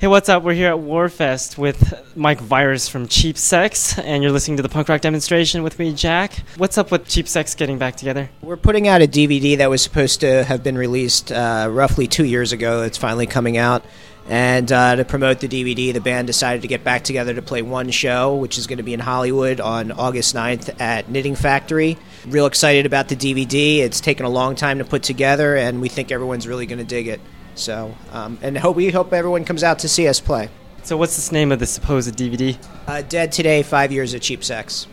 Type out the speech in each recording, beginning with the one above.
Hey, what's up? We're here at Warfest with Mike Virus from Cheap Sex, and you're listening to the punk rock demonstration with me, Jack. What's up with Cheap Sex getting back together? We're putting out a DVD that was supposed to have been released uh, roughly two years ago. It's finally coming out. And uh, to promote the DVD, the band decided to get back together to play one show, which is going to be in Hollywood on August 9th at Knitting Factory. Real excited about the DVD. It's taken a long time to put together, and we think everyone's really going to dig it. So, um, and hope we hope everyone comes out to see us play. So, what's this name of the supposed DVD? Uh, Dead Today, Five Years of Cheap Sex.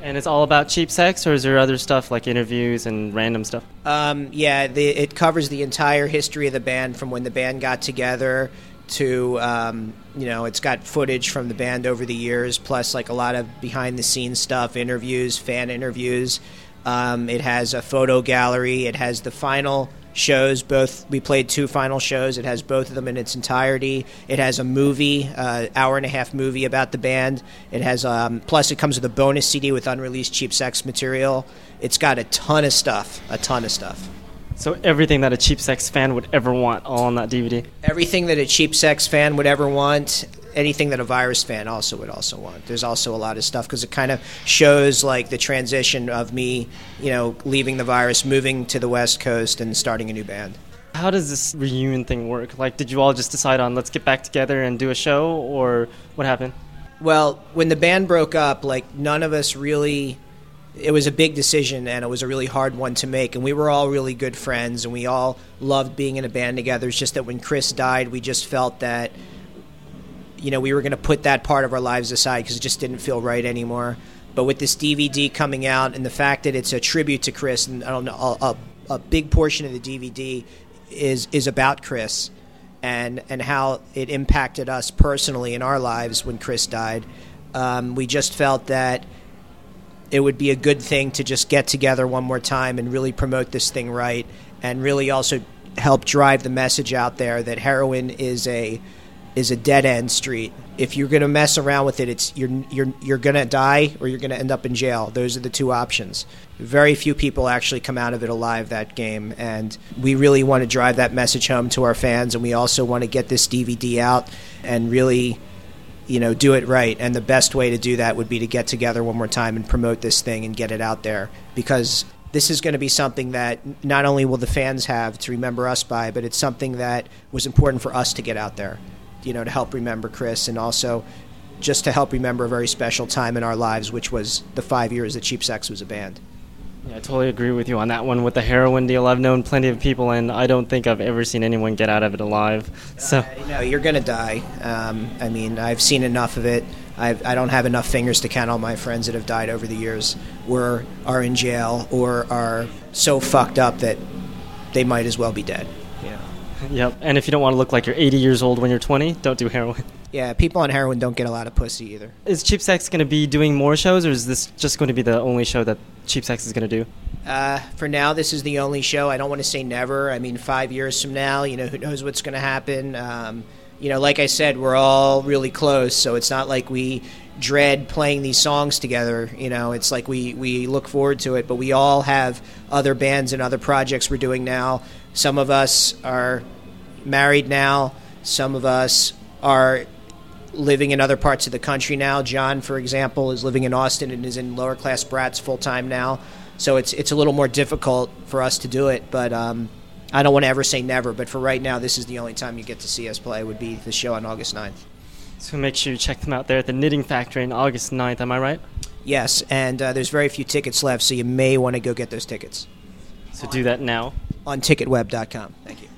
And it's all about cheap sex, or is there other stuff like interviews and random stuff? Um, yeah, the, it covers the entire history of the band from when the band got together to um, you know it's got footage from the band over the years plus like a lot of behind the scenes stuff interviews fan interviews um, it has a photo gallery it has the final shows. Both we played two final shows. It has both of them in its entirety. It has a movie, uh, hour and a half movie about the band. It has um, plus it comes with a bonus CD with unreleased Cheap Sex material. It's got a ton of stuff, a ton of stuff. So everything that a Cheap Sex fan would ever want, all on that DVD. Everything that a Cheap Sex fan would ever want, anything that a virus fan also would also want. There's also a lot of stuff because it kind of shows like the transition of me, you know, leaving the virus, moving to the West Coast, and starting a new band. How does this reunion thing work? Like, did you all just decide on let's get back together and do a show, or what happened? Well, when the band broke up, like none of us really. It was a big decision and it was a really hard one to make. And we were all really good friends and we all loved being in a band together. It's just that when Chris died, we just felt that you know, we were going to put that part of our lives aside because it just didn't feel right anymore. But with this DVD coming out and the fact that it's a tribute to Chris, and I don't know, a, a big portion of the DVD is is about Chris and and how it impacted us personally in our lives when Chris died. Um, we just felt that it would be a good thing to just get together one more time and really promote this thing right, and really also help drive the message out there that heroin is a is a dead end street. If you're going to mess around with it, it's you're you're you're going to die or you're going to end up in jail. Those are the two options. Very few people actually come out of it alive that game, and we really want to drive that message home to our fans, and we also want to get this DVD out and really you know do it right and the best way to do that would be to get together one more time and promote this thing and get it out there because this is going to be something that not only will the fans have to remember us by but it's something that was important for us to get out there you know, to help remember Chris and also just to help remember a very special time in our lives, which was the five years that Cheap Sex was a band. Yeah, I totally agree with you on that one with the heroin deal. I've known plenty of people, and I don't think I've ever seen anyone get out of it alive. So, uh, no, you're gonna die. Um, I mean, I've seen enough of it. I've, I do not have enough fingers to count all my friends that have died over the years, or are in jail, or are so fucked up that they might as well be dead. Yep. And if you don't want to look like you're 80 years old when you're 20, don't do heroin. Yeah, people on heroin don't get a lot of pussy either. Is Cheap Sex going to be doing more shows, or is this just going to be the only show that Cheap Sex is going to do? Uh, for now, this is the only show. I don't want to say never. I mean, five years from now, you know, who knows what's going to happen. Um, you know, like I said, we're all really close, so it's not like we dread playing these songs together. You know, it's like we, we look forward to it, but we all have other bands and other projects we're doing now. Some of us are married now. Some of us are living in other parts of the country now. John, for example, is living in Austin and is in lower class brats full time now. So it's it's a little more difficult for us to do it, but um, I don't want to ever say never. But for right now, this is the only time you get to see us play. Would be the show on August 9th. So make sure you check them out there at the Knitting Factory on August 9th. Am I right? Yes, and uh, there's very few tickets left, so you may want to go get those tickets. So do that now on ticketweb.com. Thank you.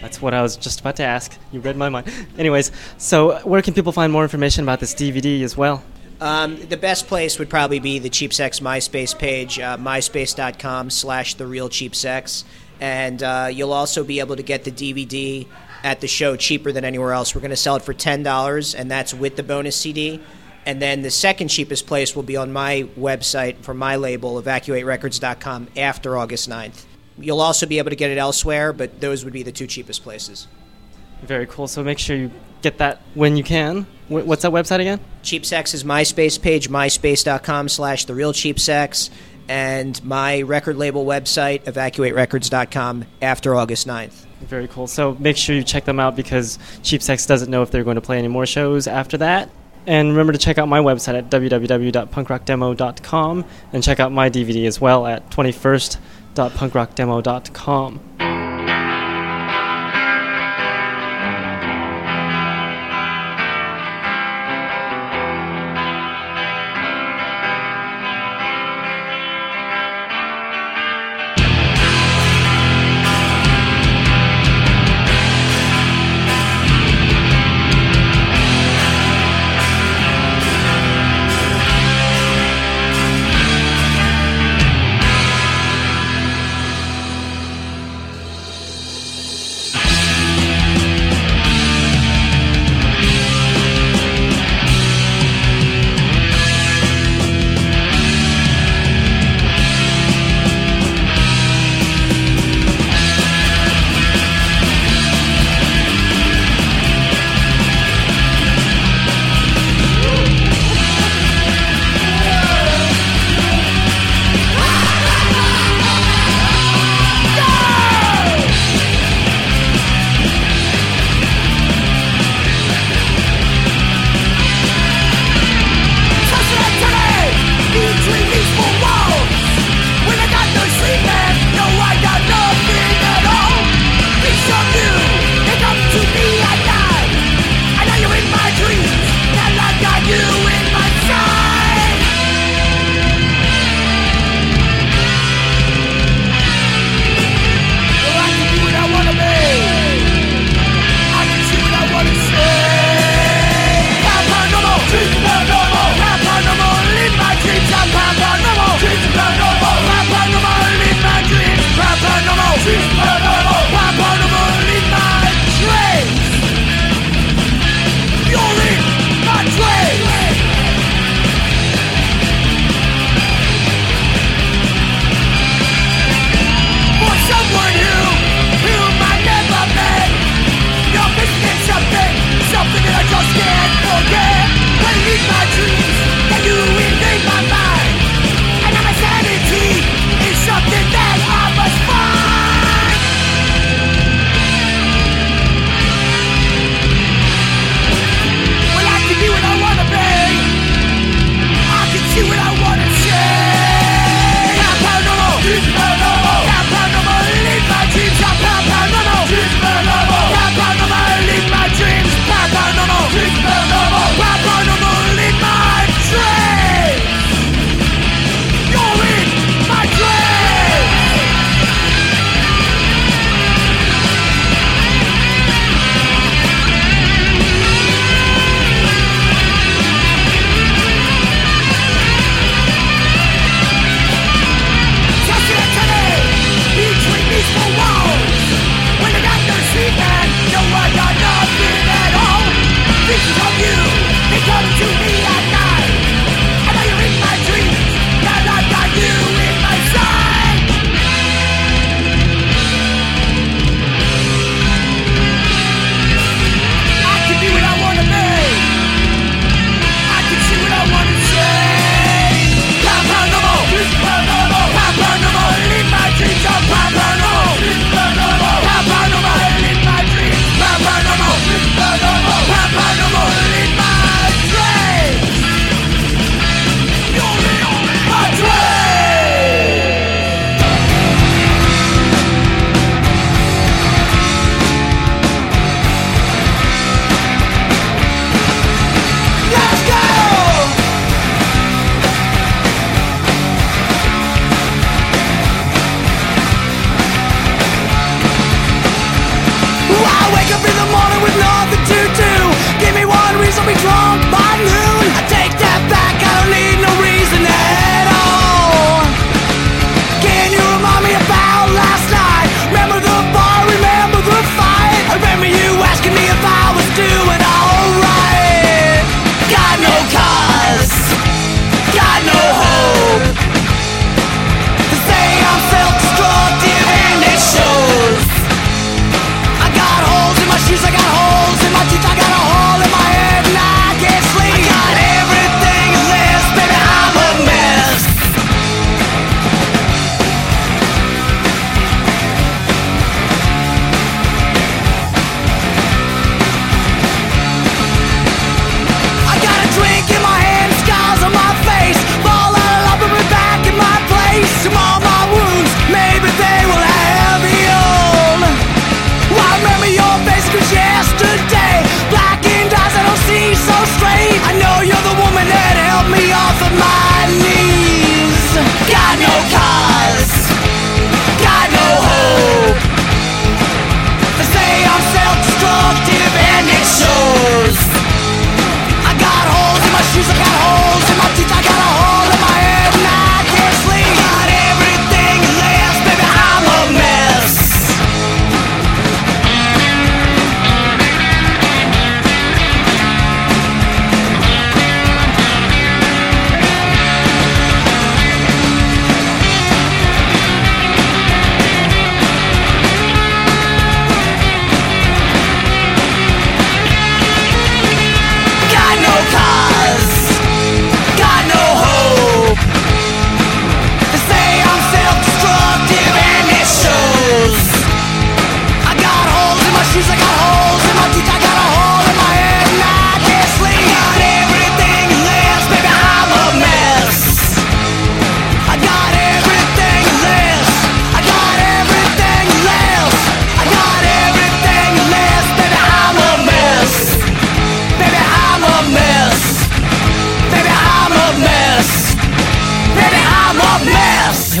That's what I was just about to ask. You read my mind. Anyways, so where can people find more information about this DVD as well? Um, the best place would probably be the Cheap Sex MySpace page, uh, myspace.com slash The Real Cheap Sex. And uh, you'll also be able to get the DVD at the show cheaper than anywhere else. We're going to sell it for $10, and that's with the bonus CD. And then the second cheapest place will be on my website for my label, evacuaterecords.com, after August 9th. You'll also be able to get it elsewhere, but those would be the two cheapest places. Very cool. So make sure you get that when you can. What's that website again? Cheap Sex is MySpace page, myspace.com slash The Real Cheap Sex, and my record label website, evacuaterecords.com, after August 9th. Very cool. So make sure you check them out because Cheap Sex doesn't know if they're going to play any more shows after that. And remember to check out my website at www.punkrockdemo.com and check out my DVD as well at 21st.punkrockdemo.com. Hey,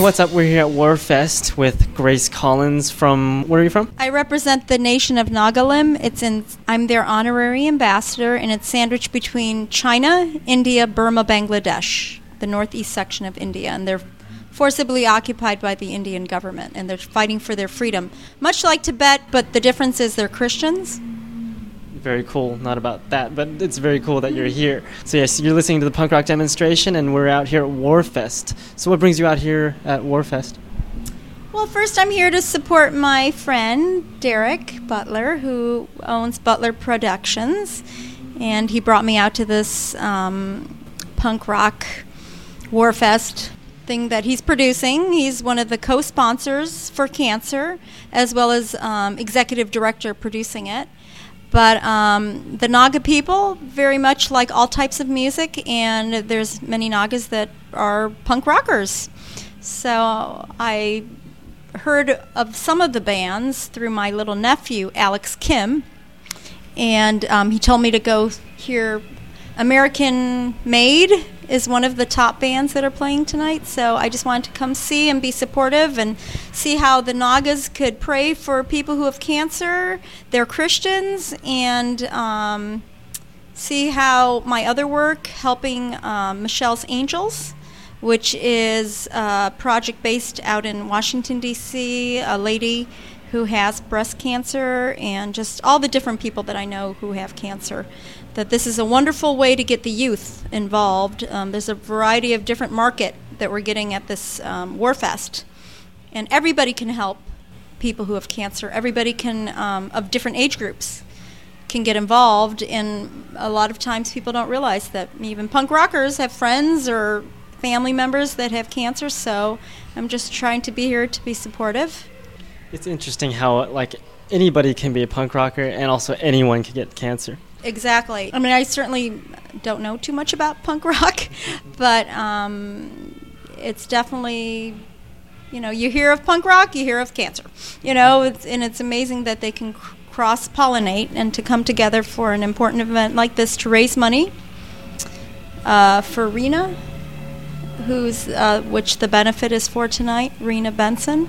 what's up? We're here at Warfest with Grace Collins from. Where are you from? I represent the nation of Nagalim. It's in. I'm their honorary ambassador, and it's sandwiched between China, India, Burma, Bangladesh, the northeast section of India, and they're forcibly occupied by the Indian government, and they're fighting for their freedom, much like Tibet. But the difference is they're Christians. Very cool. Not about that, but it's very cool that you're here. So yes, you're listening to the punk rock demonstration, and we're out here at Warfest. So what brings you out here at Warfest? Well, first, I'm here to support my friend Derek Butler, who owns Butler Productions, and he brought me out to this um, punk rock Warfest thing that he's producing. He's one of the co-sponsors for Cancer, as well as um, executive director producing it. But um, the Naga people, very much like all types of music, and there's many Nagas that are punk rockers. So I heard of some of the bands through my little nephew, Alex Kim, and um, he told me to go hear American Made is one of the top bands that are playing tonight. So I just wanted to come see and be supportive and see how the Nagas could pray for people who have cancer. They're Christians and. Um, see how my other work helping um, Michelle's Angels, which is a project based out in Washington, D.C., a lady who has breast cancer, and just all the different people that I know who have cancer that this is a wonderful way to get the youth involved. Um, there's a variety of different market that we're getting at this um, Warfest, and everybody can help people who have cancer. Everybody can um, of different age groups can get involved, and a lot of times people don't realize that even punk rockers have friends or family members that have cancer. So I'm just trying to be here to be supportive. It's interesting how like anybody can be a punk rocker, and also anyone can get cancer. Exactly. I mean, I certainly don't know too much about punk rock, but um, it's definitely, you know, you hear of punk rock, you hear of cancer. You know, it's, and it's amazing that they can cr- cross pollinate and to come together for an important event like this to raise money uh, for Rena, who's uh, which the benefit is for tonight, Rena Benson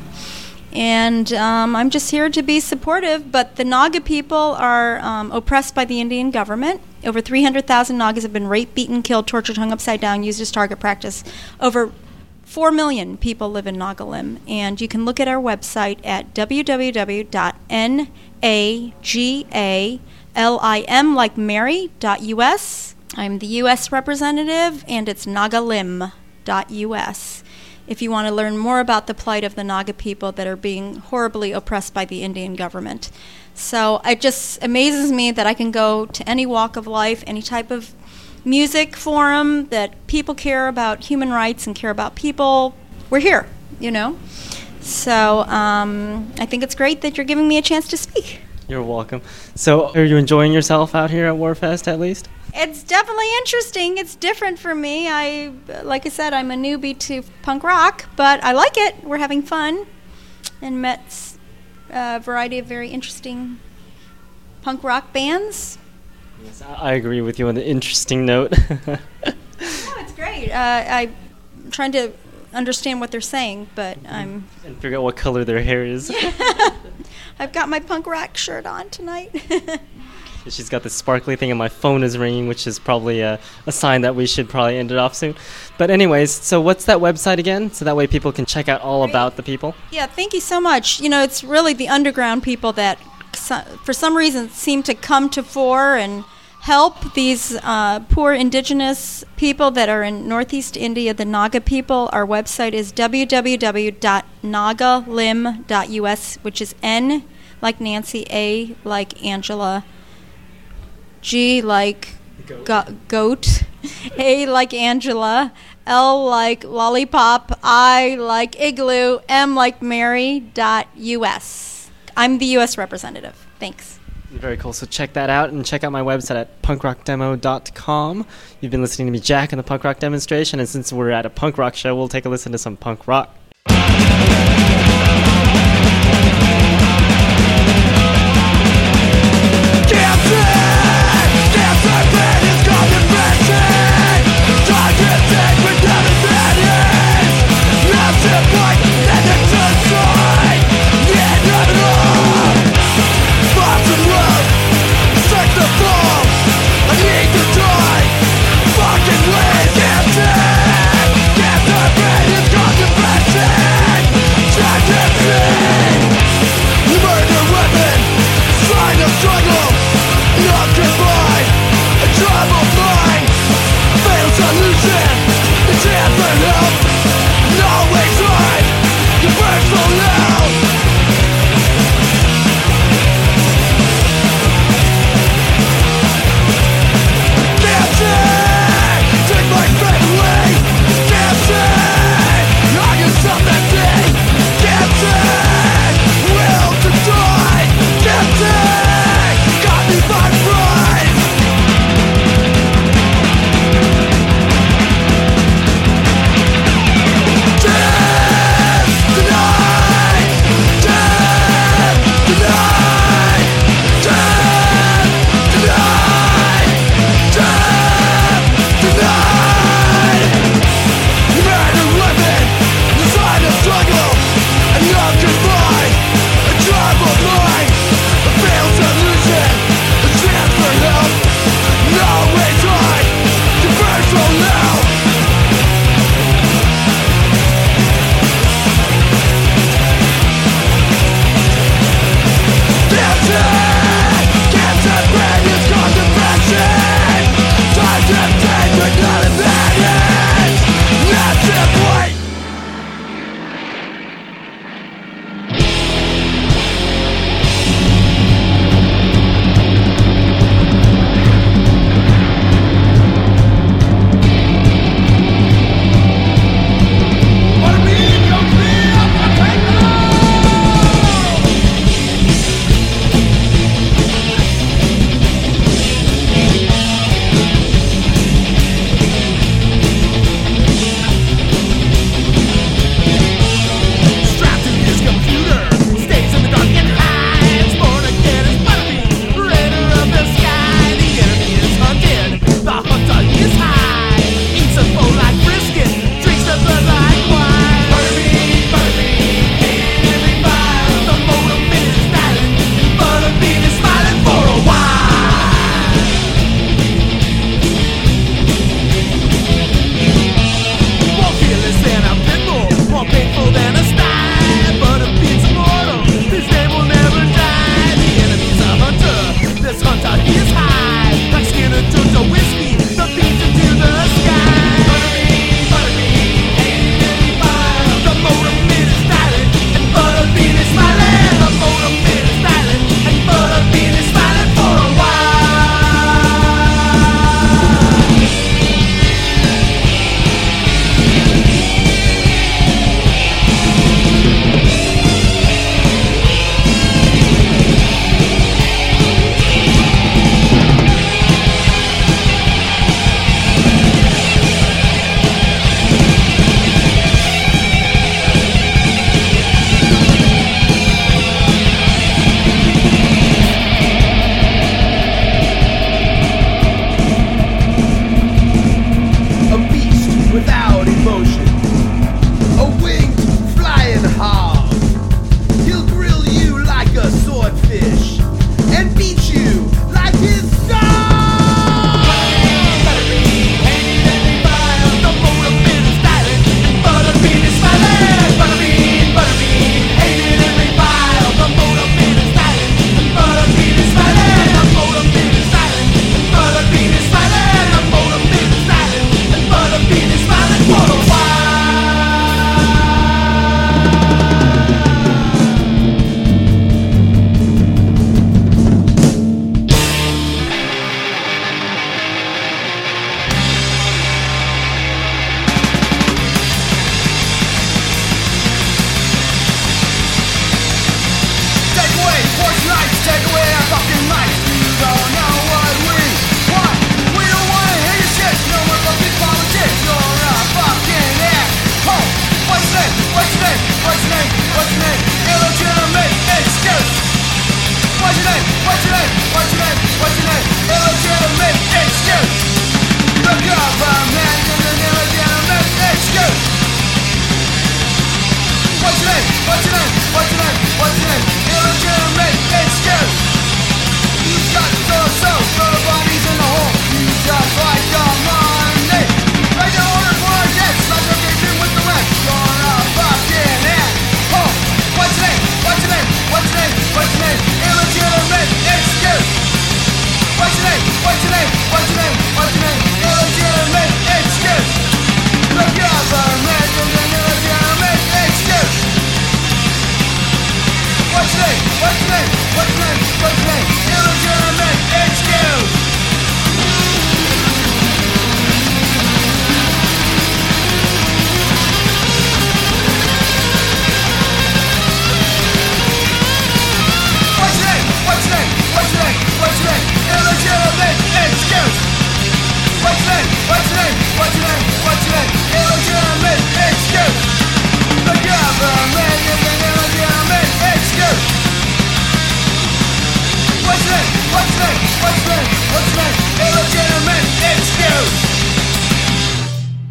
and um, I'm just here to be supportive. But the Naga people are um, oppressed by the Indian government. Over 300,000 Nagas have been raped, beaten, killed, tortured, hung upside down, used as target practice. Over 4 million people live in Nagalim. And you can look at our website at www.nagalim like Mary.us. I'm the U.S. representative, and it's nagalim.us if you want to learn more about the plight of the Naga people that are being horribly oppressed by the Indian government. So it just amazes me that I can go to any walk of life, any type of music forum that people care about human rights and care about people. We're here, you know? So um, I think it's great that you're giving me a chance to speak. You're welcome. So, are you enjoying yourself out here at Warfest at least? It's definitely interesting. It's different for me. I, like I said, I'm a newbie to punk rock, but I like it. We're having fun, and met a variety of very interesting punk rock bands. Yes, I agree with you on the interesting note. no, it's great. Uh, I'm trying to understand what they're saying, but I'm and figure out what color their hair is. I've got my punk rock shirt on tonight. She's got this sparkly thing, and my phone is ringing, which is probably a, a, sign that we should probably end it off soon. But, anyways, so what's that website again? So that way people can check out all about the people? Yeah, thank you so much. You know, it's really the underground people that, for some reason, seem to come to fore and help these uh, poor indigenous people that are in northeast India, the Naga people. Our website is www.nagalim.us, which is N like Nancy, A like Angela G like go- goat, A like Angela, L like lollipop, I like igloo, M like Mary. Dot US. I'm the US representative. Thanks. Very cool. So check that out and check out my website at punkrockdemo.com. You've been listening to me, Jack, in the punk rock demonstration, and since we're at a punk rock show, we'll take a listen to some punk rock.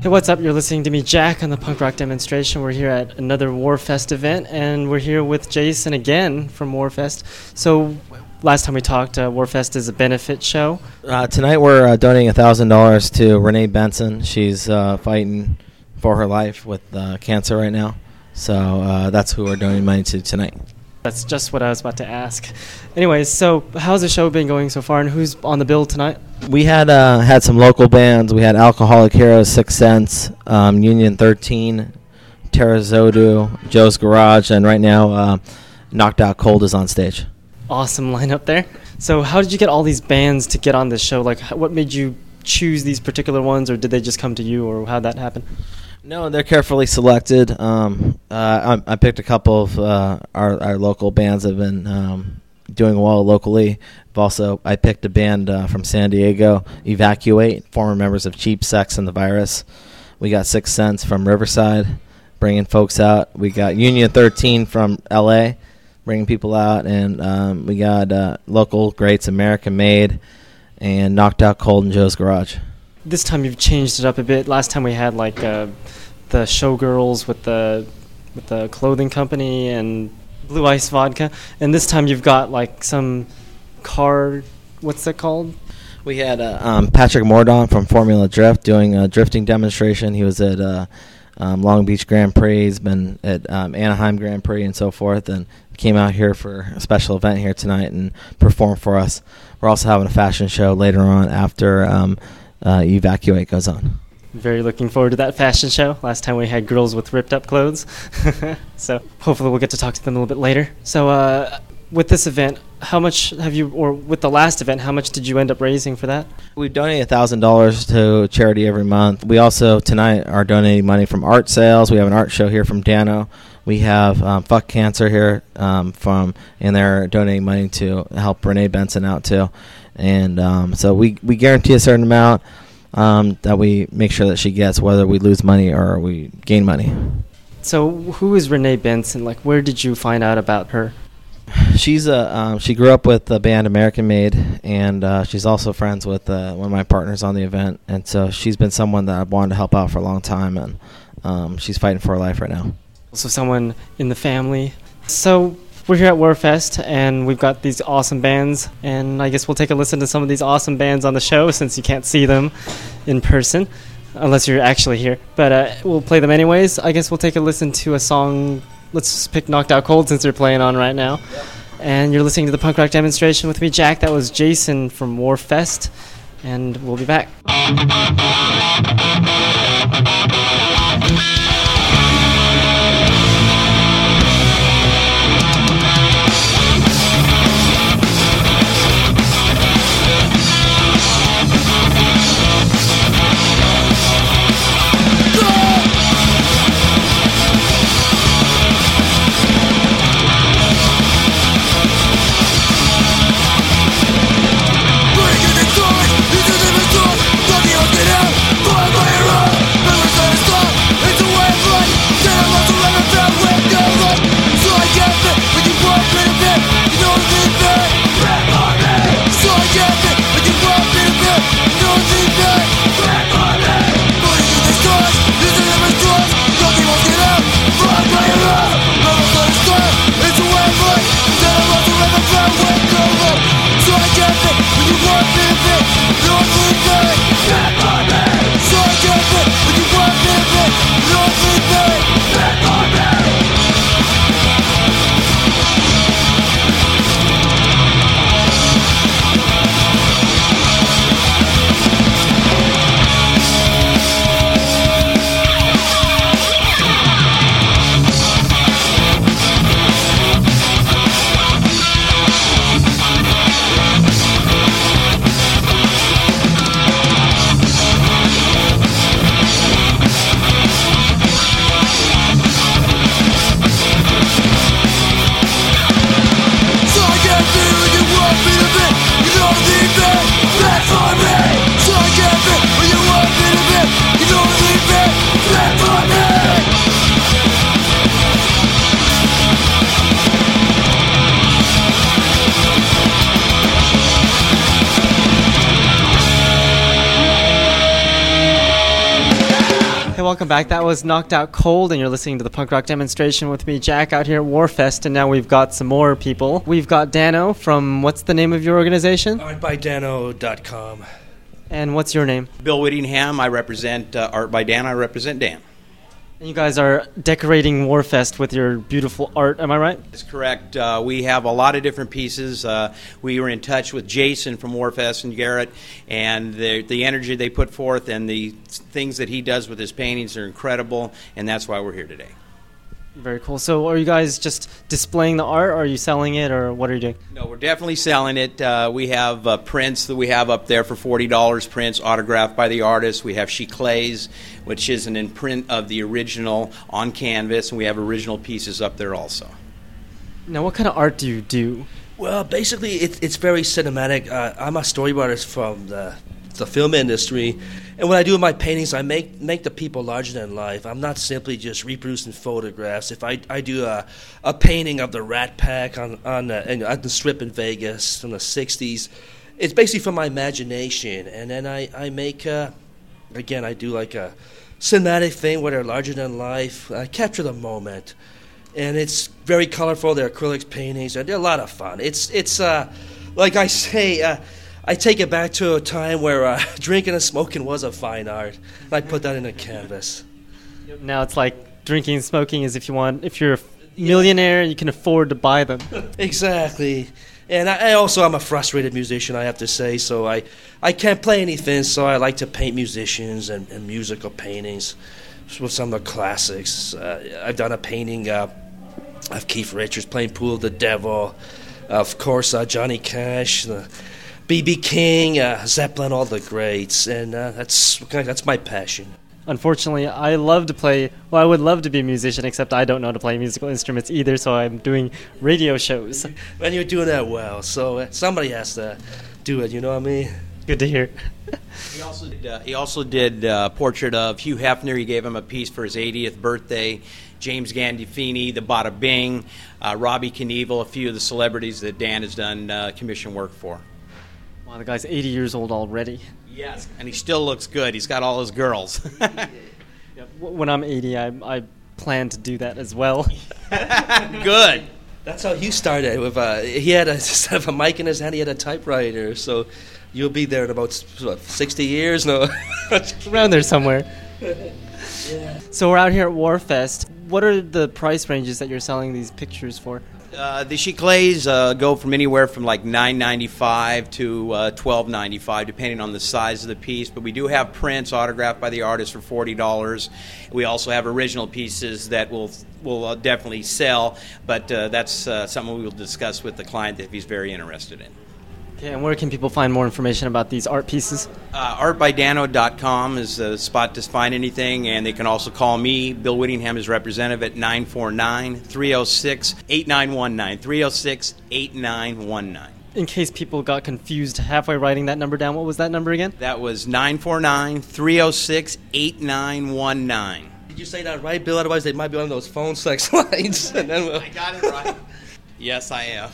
Hey, what's up? You're listening to me, Jack, on the punk rock demonstration. We're here at another Warfest event, and we're here with Jason again from Warfest. So, last time we talked, uh, Warfest is a benefit show. Uh, tonight we're uh, donating thousand dollars to Renee Benson. She's uh, fighting for her life with uh, cancer right now, so uh, that's who we're donating money to tonight. That's just what I was about to ask. Anyways, so how's the show been going so far, and who's on the bill tonight? We had uh, had some local bands. We had Alcoholic Heroes, Six Sense, um, Union Thirteen, Terra Zodu, Joe's Garage, and right now uh, Knocked Out Cold is on stage. Awesome lineup there. So, how did you get all these bands to get on this show? Like, what made you choose these particular ones, or did they just come to you, or how'd that happen? No, they're carefully selected. Um, uh, I, I picked a couple of uh, our, our local bands that have been um, doing well locally. I've also, I picked a band uh, from San Diego, Evacuate, former members of Cheap Sex and the Virus. We got Six Sense from Riverside, bringing folks out. We got Union 13 from LA, bringing people out. And um, we got uh, local greats, American Made, and Knocked Out Cold in Joe's Garage. This time you've changed it up a bit. Last time we had like uh, the showgirls with the with the clothing company and Blue Ice Vodka, and this time you've got like some car. What's that called? We had uh, um, Patrick Mordaunt from Formula Drift doing a drifting demonstration. He was at uh, um, Long Beach Grand Prix, he's been at um, Anaheim Grand Prix and so forth, and came out here for a special event here tonight and performed for us. We're also having a fashion show later on after um, uh, Evacuate goes on. Very looking forward to that fashion show. Last time we had girls with ripped up clothes, so hopefully we'll get to talk to them a little bit later. So, uh, with this event, how much have you, or with the last event, how much did you end up raising for that? We donate thousand dollars to charity every month. We also tonight are donating money from art sales. We have an art show here from Dano. We have um, Fuck Cancer here um, from, and they're donating money to help Renee Benson out too. And um, so we we guarantee a certain amount um, that we make sure that she gets, whether we lose money or we gain money. So, who is Renee Benson? Like, where did you find out about her? She's a um, she grew up with the band American Made, and uh, she's also friends with uh, one of my partners on the event. And so she's been someone that I've wanted to help out for a long time, and um, she's fighting for her life right now. So, someone in the family. So, we're here at Warfest, and we've got these awesome bands, and I guess we'll take a listen to some of these awesome bands on the show since you can't see them in person, unless you're actually here. But uh, we'll play them anyways. I guess we'll take a listen to a song. Let's just pick Knocked Out Cold since they're playing on right now. And you're listening to the punk rock demonstration with me, Jack. That was Jason from Warfest, and we'll be back. Welcome back. That was Knocked Out Cold, and you're listening to the punk rock demonstration with me, Jack, out here at Warfest. And now we've got some more people. We've got Dano from what's the name of your organization? Artbydano.com. And what's your name? Bill Whittingham. I represent uh, Art by Dan. I represent Dan. You guys are decorating Warfest with your beautiful art, am I right? That's correct. Uh, we have a lot of different pieces. Uh, we were in touch with Jason from Warfest and Garrett, and the, the energy they put forth and the things that he does with his paintings are incredible, and that's why we're here today. Very cool. So, are you guys just displaying the art, or are you selling it, or what are you doing? No, we're definitely selling it. Uh, we have uh, prints that we have up there for forty dollars. Prints autographed by the artist. We have Giclées, which is an imprint of the original on canvas, and we have original pieces up there also. Now, what kind of art do you do? Well, basically, it's it's very cinematic. Uh, I'm a storyboarder from the the film industry, and what I do with my paintings, I make make the people larger than life. I'm not simply just reproducing photographs. If I, I do a, a painting of the Rat Pack on on the, on the strip in Vegas from the '60s, it's basically from my imagination, and then I I make uh, again I do like a cinematic thing where they're larger than life. I capture the moment, and it's very colorful. They're acrylics paintings, and they're a lot of fun. It's it's uh, like I say. Uh, I take it back to a time where uh, drinking and smoking was a fine art, and I put that in a canvas. Now it's like drinking and smoking is if you want, if you're a millionaire, and you can afford to buy them. exactly. And I, I also am a frustrated musician, I have to say. So I, I can't play anything. So I like to paint musicians and, and musical paintings with some of the classics. Uh, I've done a painting uh, of Keith Richards playing "Pool of the Devil." Of course, uh, Johnny Cash. The, BB King, uh, Zeppelin, all the greats, and uh, that's that's my passion. Unfortunately, I love to play. Well, I would love to be a musician, except I don't know how to play musical instruments either. So I'm doing radio shows. And you're doing that well, so uh, somebody has to do it. You know what I mean? Good to hear. he also did, uh, he also did a uh, portrait of Hugh Hefner. He gave him a piece for his 80th birthday. James Gandolfini, the Bada Bing, uh, Robbie Knievel, a few of the celebrities that Dan has done uh, commission work for. Wow, the guy's 80 years old already. Yes, and he still looks good. He's got all his girls. when I'm 80, I, I plan to do that as well. good. That's how you started. With uh, he had a, instead of a mic in his hand, he had a typewriter. So you'll be there in about what, 60 years, no? Around there somewhere. yeah. So we're out here at Warfest. What are the price ranges that you're selling these pictures for? Uh, the Giclées uh, go from anywhere from like nine ninety five to uh, twelve ninety five, depending on the size of the piece. But we do have prints autographed by the artist for forty dollars. We also have original pieces that will will uh, definitely sell, but uh, that's something we will discuss with the client if he's very interested in. Okay, and where can people find more information about these art pieces? Uh, artbydano.com is the spot to find anything, and they can also call me, Bill Whittingham, is representative at 949 306 8919. 306 8919. In case people got confused halfway writing that number down, what was that number again? That was 949 306 8919. Did you say that right, Bill? Otherwise, they might be on those phone sex lines. and then we'll... I got it right. Yes, I am.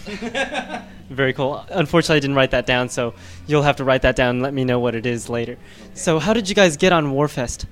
Very cool. Unfortunately, I didn't write that down, so you'll have to write that down and let me know what it is later. So, how did you guys get on Warfest?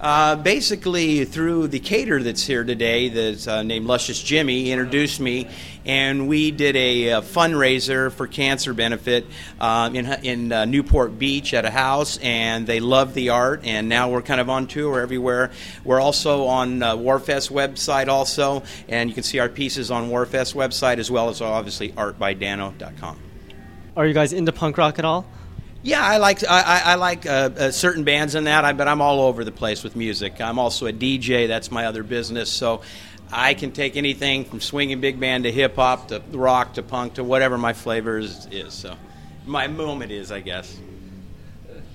Uh, basically, through the caterer that's here today, that's uh, named Luscious Jimmy, introduced me, and we did a, a fundraiser for cancer benefit uh, in, in uh, Newport Beach at a house, and they loved the art, and now we're kind of on tour everywhere. We're also on uh, Warfest website also, and you can see our pieces on Warfest website as well as obviously artbydano.com. Are you guys into punk rock at all? Yeah, I like I, I like uh, uh, certain bands in that, I, but I'm all over the place with music. I'm also a DJ. That's my other business. So I can take anything from swinging big band to hip hop to rock to punk to whatever my flavor is, is. So my moment is, I guess.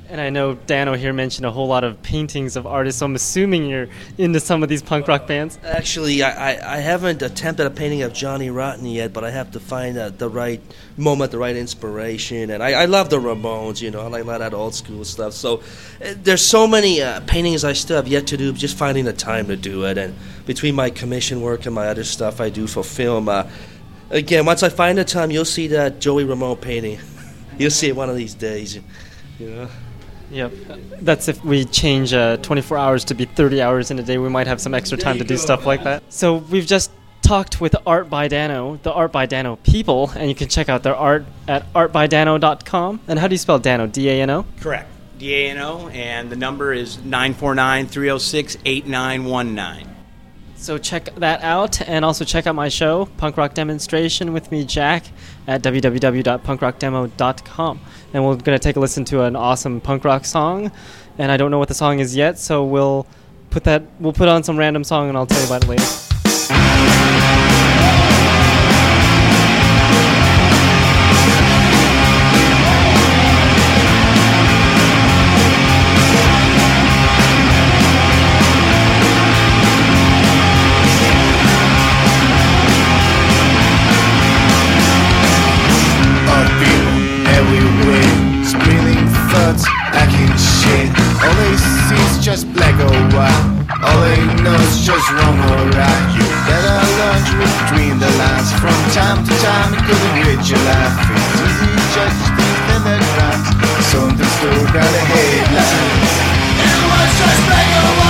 And I know Dano here mentioned a whole lot of paintings of artists, so I'm assuming you're into some of these punk rock bands. Actually, I, I, haven't attempted a painting of Johnny Rotten yet, but I have to find uh, the right moment, the right inspiration. And I, I love the Ramones, you know, I like a lot of that old school stuff. So uh, there's so many uh, paintings I still have yet to do, just finding the time to do it. And between my commission work and my other stuff I do for film, uh, again, once I find the time, you'll see that Joey Ramone painting. you'll see it one of these days, you know. Yep. That's if we change uh, 24 hours to be 30 hours in a day. We might have some extra time to do stuff like that. So we've just talked with Art by Dano, the Art by Dano people, and you can check out their art at artbydano.com. And how do you spell Dano? D A N O? Correct. D-A-N-O, and the number is 949-306-8919. So check that out, and also check out my show, Punk Rock Demonstration, with me, Jack, at www.punkrockdemo.com. And we're gonna take a listen to an awesome punk rock song, and I don't know what the song is yet, so we'll put that we'll put on some random song, and I'll tell you about it later. Could enrich your life. Easy to judge things in the crimes. Something still got a headline. It was just. It's a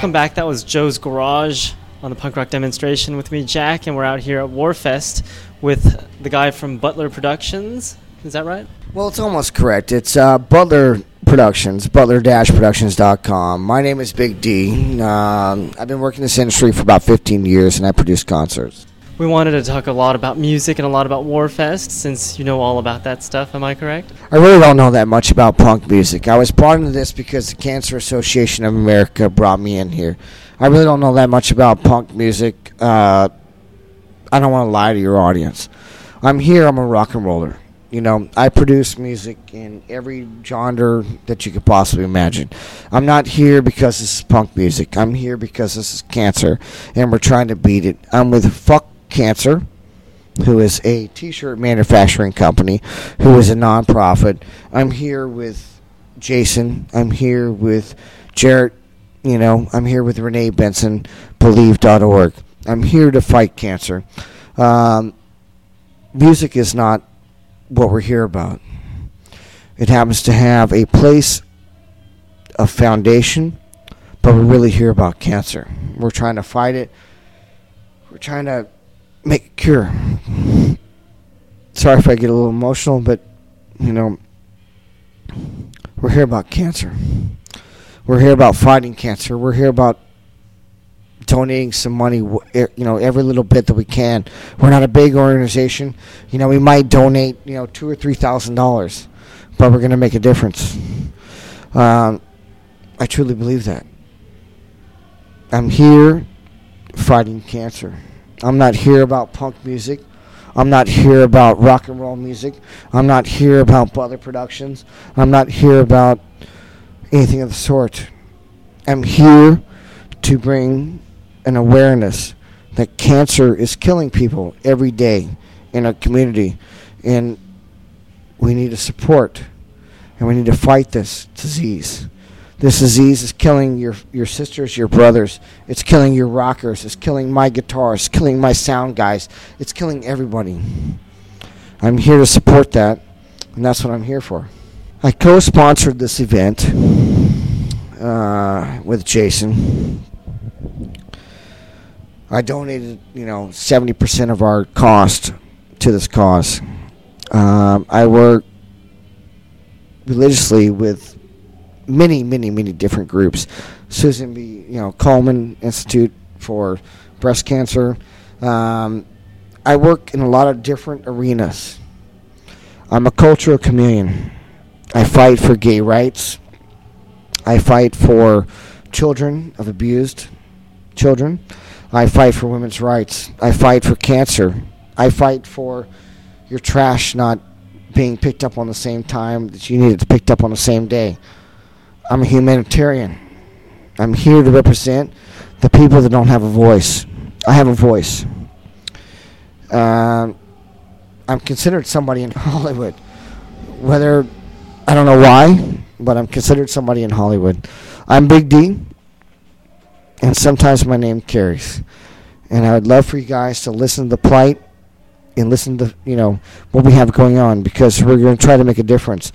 welcome back. That was Joe's Garage on the punk rock demonstration with me, Jack, and we're out here at Warfest with the guy from Butler Productions. Is that right? Well, it's almost correct. It's uh, Butler Productions, butler-productions.com. My name is Big D. Um, I've been working in this industry for about 15 years, and I produce concerts. We wanted to talk a lot about music and a lot about Warfest since you know all about that stuff. Am I correct? I really don't know that much about punk music. I was brought into this because the Cancer Association of America brought me in here. I really don't know that much about punk music. Uh, I don't want to lie to your audience. I'm here. I'm a rock and roller. You know, I produce music in every genre that you could possibly imagine. I'm not here because this is punk music. I'm here because this is cancer, and we're trying to beat it. I'm with Fuck Cancer, who is a T-shirt manufacturing company, who is a nonprofit. I'm here with Jason. I'm here with Jarrett. You know, I'm here with Renee Benson, Believe.org. I'm here to fight cancer. Um, music is not what we're here about. It happens to have a place, a foundation, but we're really here about cancer. We're trying to fight it. We're trying to make a cure. Sorry if I get a little emotional, but you know, we're here about cancer. We're here about fighting cancer. We're here about donating some money, you know, every little bit that we can. We're not a big organization. You know, we might donate, you know, two or three thousand dollars, but we're going to make a difference. Um, I truly believe that. I'm here fighting cancer. I'm not here about punk music. I'm not here about rock and roll music. I'm not here about Butler Productions. I'm not here about anything of the sort. I'm here to bring an awareness that cancer is killing people every day in our community. And we need to support and we need to fight this disease. This disease is killing your, your sisters, your brothers. It's killing your rockers. It's killing my guitars. It's killing my sound guys. It's killing everybody. I'm here to support that, and that's what I'm here for. I co-sponsored this event uh, with Jason. I donated, you know, 70% of our cost to this cause. Um, I work religiously with many, many, many different groups. Susan B. You know, Coleman Institute for Breast Cancer. Um, I work in a lot of different arenas. I'm a cultural chameleon. I fight for gay rights. I fight for children of abused children. I fight for women's rights. I fight for cancer. I fight for your trash not being picked up on the same time that you need it picked up on the same day. I'm a humanitarian. I'm here to represent the people that don't have a voice. I have a voice. Um, I'm considered somebody in Hollywood. Whether, I don't know why, but I'm considered somebody in Hollywood. I'm Big D, and sometimes my name carries. And I would love for you guys to listen to the plight and listen to you know what we have going on because we're going to try to make a difference.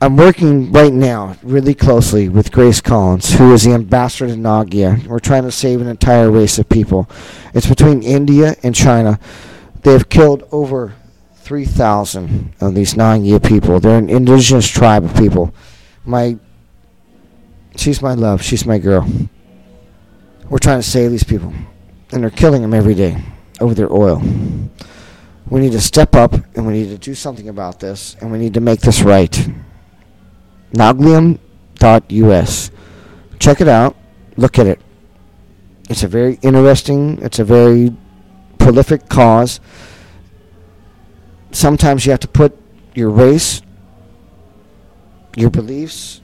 I'm working right now really closely with Grace Collins, who is the ambassador to Nagia. We're trying to save an entire race of people. It's between India and China. They've killed over 3,000 of these Nagia people. They're an indigenous tribe of people. My, she's my love. She's my girl. We're trying to save these people, and they're killing them every day over their oil. We need to step up, and we need to do something about this, and we need to make this right. Nagalim.us. check it out. Look at it. It's a very interesting. It's a very prolific cause. Sometimes you have to put your race, your beliefs,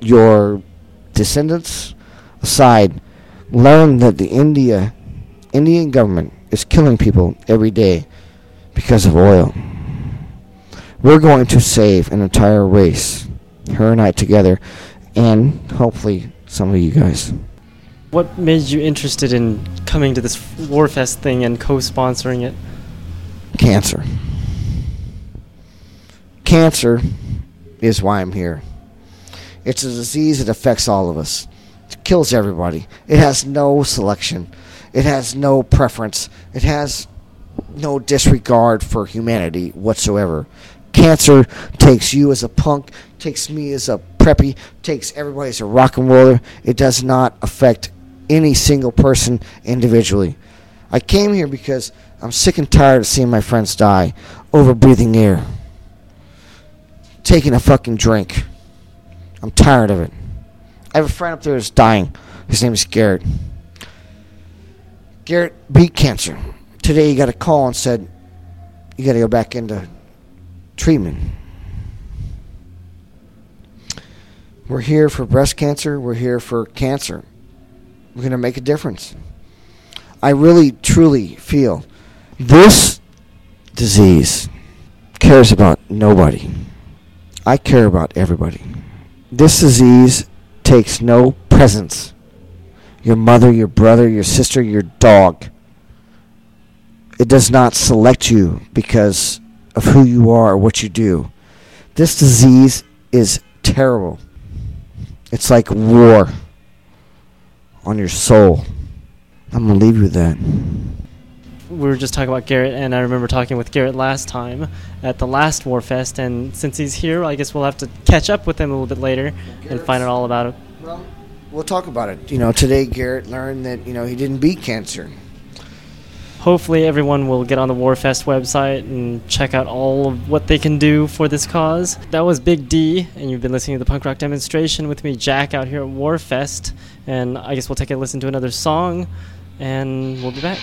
your descendants aside. Learn that the India, Indian government is killing people every day because of oil. We're going to save an entire race, her and I together, and hopefully some of you guys. What made you interested in coming to this Warfest thing and co-sponsoring it? Cancer. Cancer is why I'm here. It's a disease that affects all of us. It kills everybody. It has no selection. It has no preference. It has no disregard for humanity whatsoever. Cancer takes you as a punk, takes me as a preppy, takes everybody as a rock and roller. It does not affect any single person individually. I came here because I'm sick and tired of seeing my friends die over breathing air, taking a fucking drink. I'm tired of it. I have a friend up there who's dying. His name is Garrett. Garrett beat cancer. Today he got a call and said, You got to go back into treatment. We're here for breast cancer. We're here for cancer. We're going to make a difference. I really, truly feel this disease cares about nobody. I care about everybody. This disease takes no presence. Your mother, your brother, your sister, your dog. It does not select you because of who you are or what you do. This disease is terrible. It's like war on your soul. I'm going to leave you with that. we were just talking about Garrett, and I remember talking with Garrett last time at the last Warfest, and since he's here, I guess we'll have to catch up with him a little bit later and find out all about it. Well, we'll talk about it. You know, today Garrett learned that, you know, he didn't beat cancer. Hopefully, everyone will get on the Warfest website and check out all of what they can do for this cause. That was Big D, and you've been listening to the punk rock demonstration with me, Jack, out here at Warfest. And I guess we'll take a listen to another song, and we'll be back.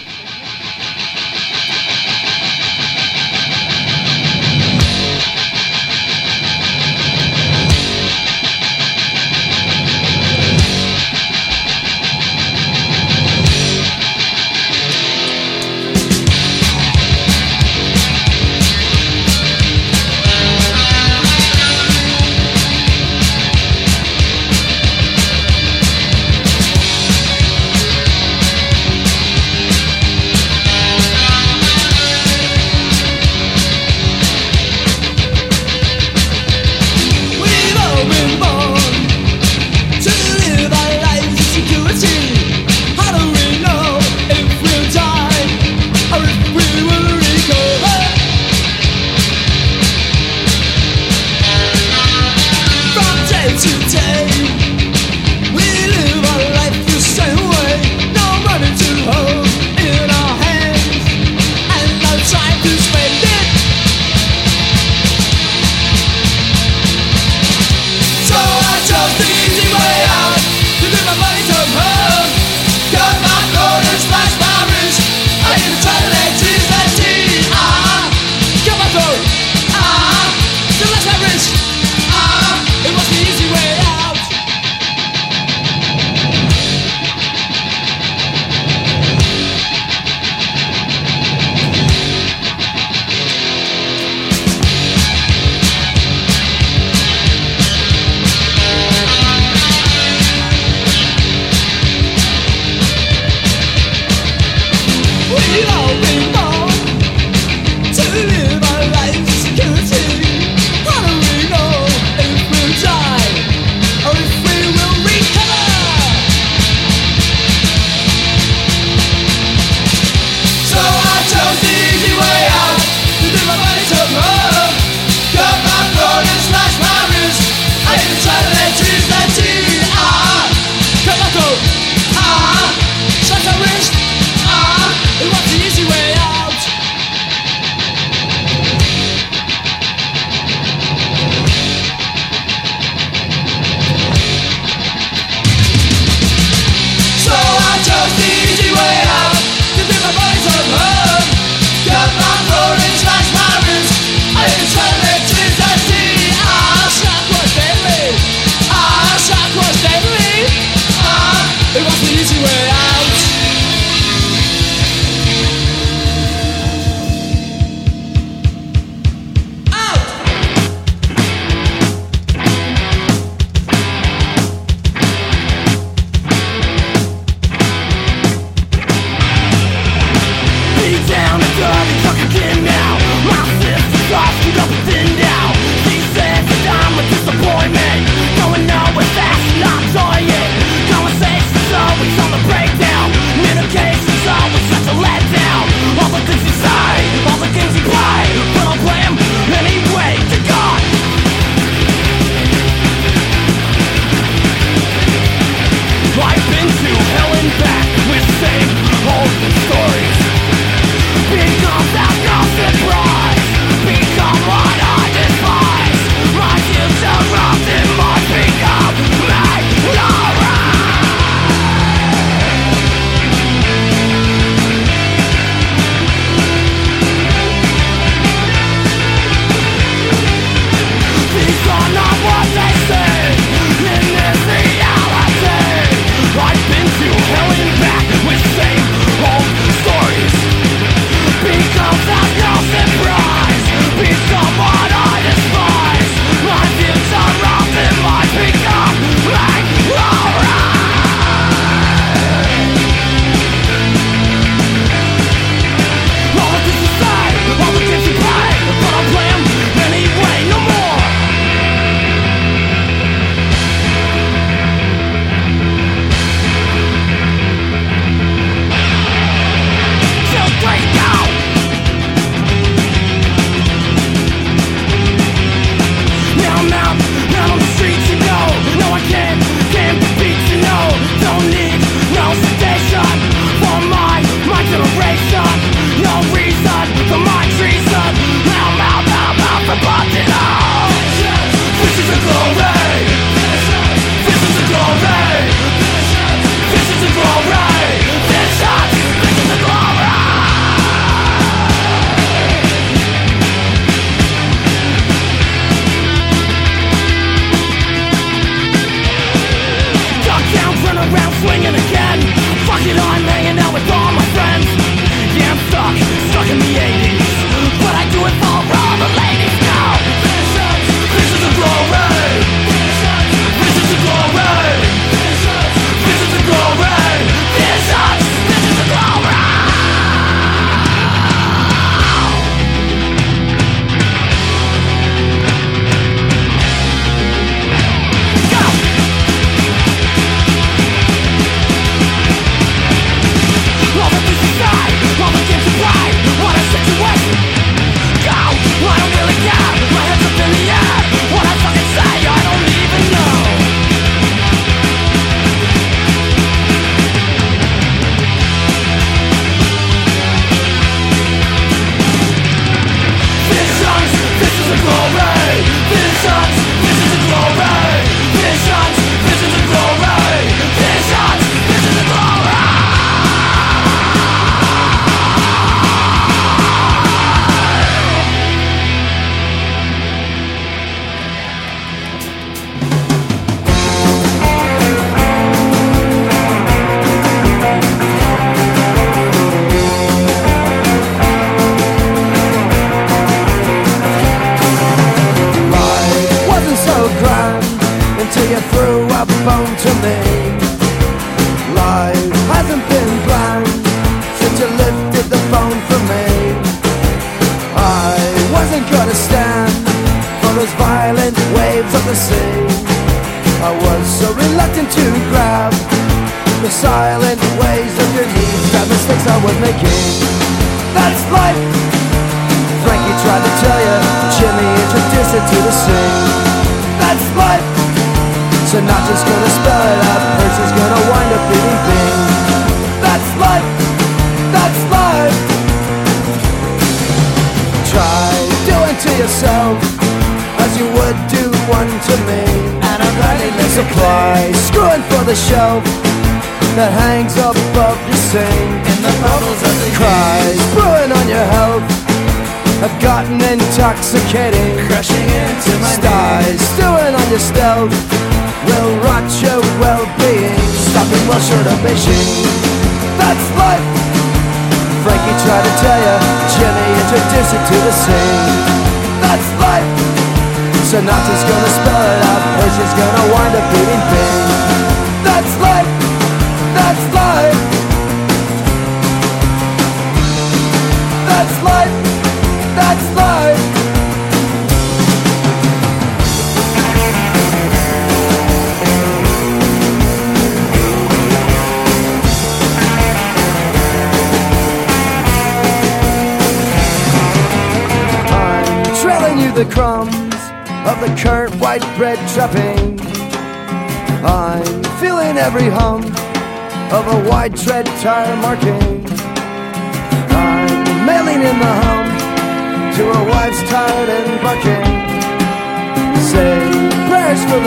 reason.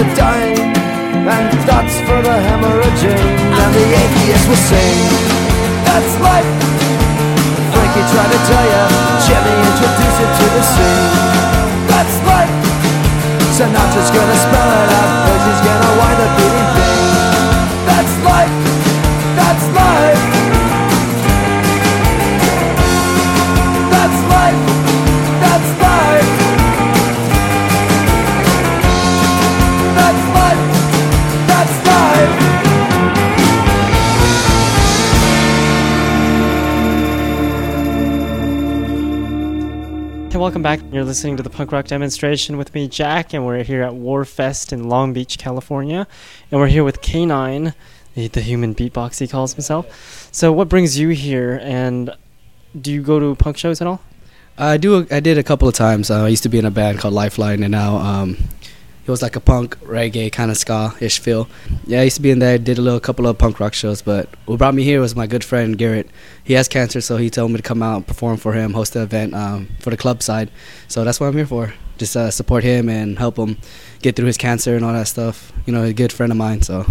The dying and that's for the hemorrhaging. And the atheist will sing, that's life. Frankie tried to tell you, Jimmy introduced it to the scene. That's life. Sinatra's gonna spell it out, Percy's gonna Welcome back. You're listening to the punk rock demonstration with me, Jack, and we're here at Warfest in Long Beach, California. And we're here with K9, the, the human beatbox he calls himself. So, what brings you here, and do you go to punk shows at all? I do. I did a couple of times. Uh, I used to be in a band called Lifeline, and now um, it was like a punk reggae kind of ska-ish feel. Yeah, I used to be in there. Did a little couple of punk rock shows, but what brought me here was my good friend Garrett. He has cancer, so he told me to come out and perform for him, host the event um, for the club side. So that's what I'm here for. Just uh, support him and help him get through his cancer and all that stuff. You know, a good friend of mine, so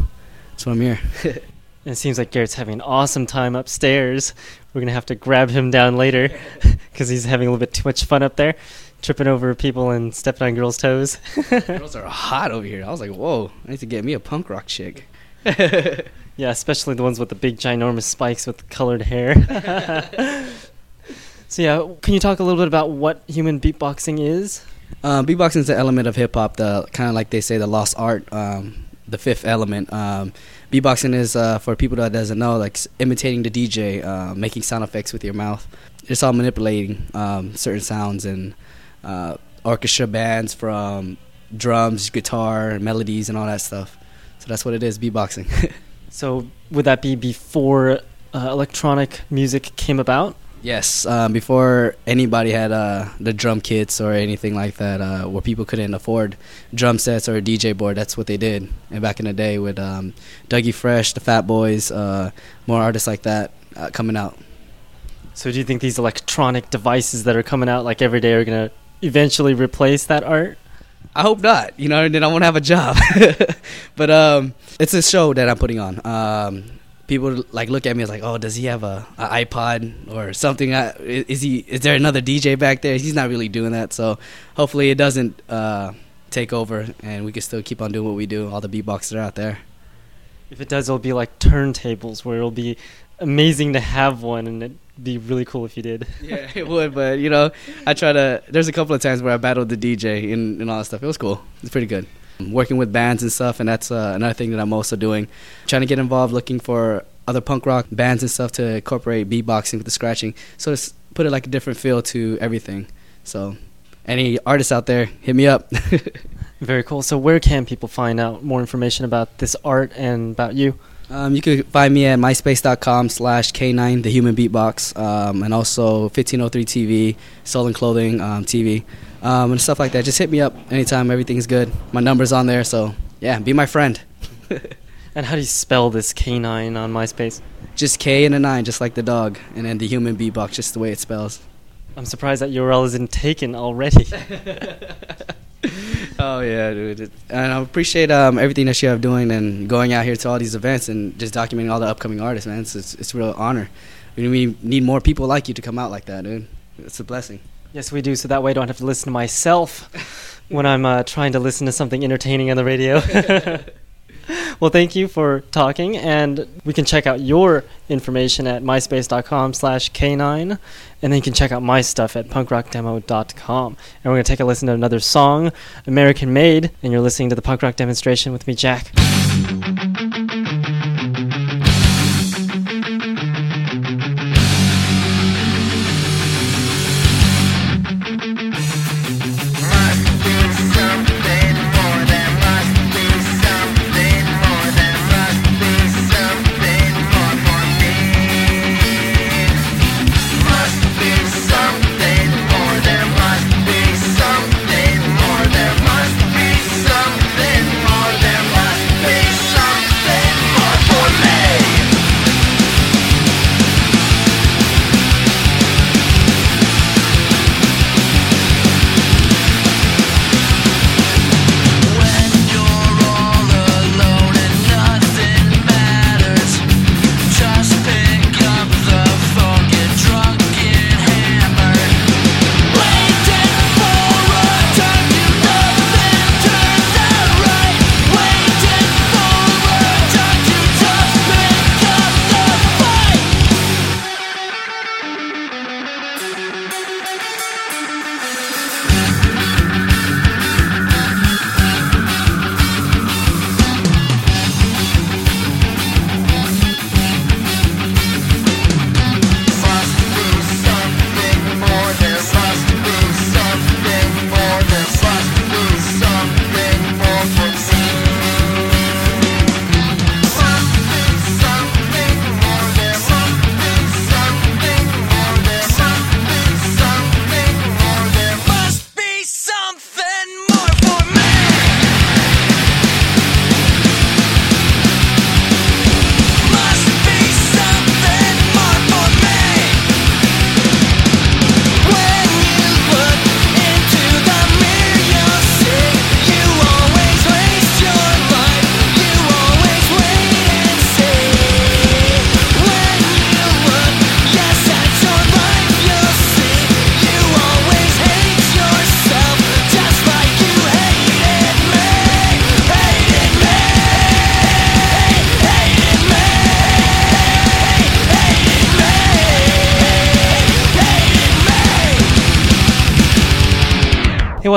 that's why I'm here. It seems like Garrett's having an awesome time upstairs. We're going to have to grab him down later because he's having a little bit too much fun up there, tripping over people and stepping on girls' toes. Girls are hot over here. I was like, whoa, I need to get me a punk rock chick. Yeah, especially the ones with the big, ginormous spikes with colored hair. so, yeah, can you talk a little bit about what human beatboxing is? Um, beatboxing is an element of hip hop, the kind of like they say the lost art, um, the fifth element. Um, beatboxing is uh, for people that doesn't know, like imitating the DJ, uh, making sound effects with your mouth. It's all manipulating um, certain sounds and uh, orchestra bands from drums, guitar, melodies, and all that stuff. So that's what it is, beatboxing. So, would that be before uh, electronic music came about? Yes, um, before anybody had uh, the drum kits or anything like that, uh, where people couldn't afford drum sets or a DJ board, that's what they did. And back in the day with um, Dougie Fresh, the Fat Boys, uh, more artists like that uh, coming out. So, do you think these electronic devices that are coming out like every day are going to eventually replace that art? I hope not. You know, then I won't have a job. but um, it's a show that I'm putting on. Um, people like look at me as like, oh, does he have a, a iPod or something? Uh, i- Is he? Is there another DJ back there? He's not really doing that. So hopefully it doesn't uh, take over, and we can still keep on doing what we do. All the beatboxers are out there. If it does, it'll be like turntables where it'll be amazing to have one and it'd be really cool if you did. Yeah, it would. But you know, I try to. There's a couple of times where I battled the DJ and, and all that stuff. It was cool. It's pretty good. working with bands and stuff, and that's uh, another thing that I'm also doing. Trying to get involved, looking for other punk rock bands and stuff to incorporate beatboxing with the scratching, so it's put it like a different feel to everything. So, any artists out there, hit me up. Very cool. So where can people find out more information about this art and about you? Um, you can find me at myspace.com slash K9 The Human Beatbox um, and also 1503 TV, Soul and Clothing um, TV, um, and stuff like that. Just hit me up anytime. Everything's good. My number's on there, so yeah, be my friend. And how do you spell this K9 on MySpace? Just K and a 9, just like the dog, and then The Human Beatbox, just the way it spells. I'm surprised that URL isn't taken already. oh yeah, dude. And I appreciate um, everything that you have doing and going out here to all these events and just documenting all the upcoming artists, man. It's it's, it's a real honor. We we need more people like you to come out like that, dude. It's a blessing. yes, we do. So that way I don't have to listen to myself when I'm uh, trying to listen to something entertaining on the radio. well, thank you for talking, and we can check out your information at myspace.com slash k9, and then you can check out my stuff at punkrockdemo.com. And we're going to take a listen to another song, American Made, and you're listening to the punk rock demonstration with me, Jack.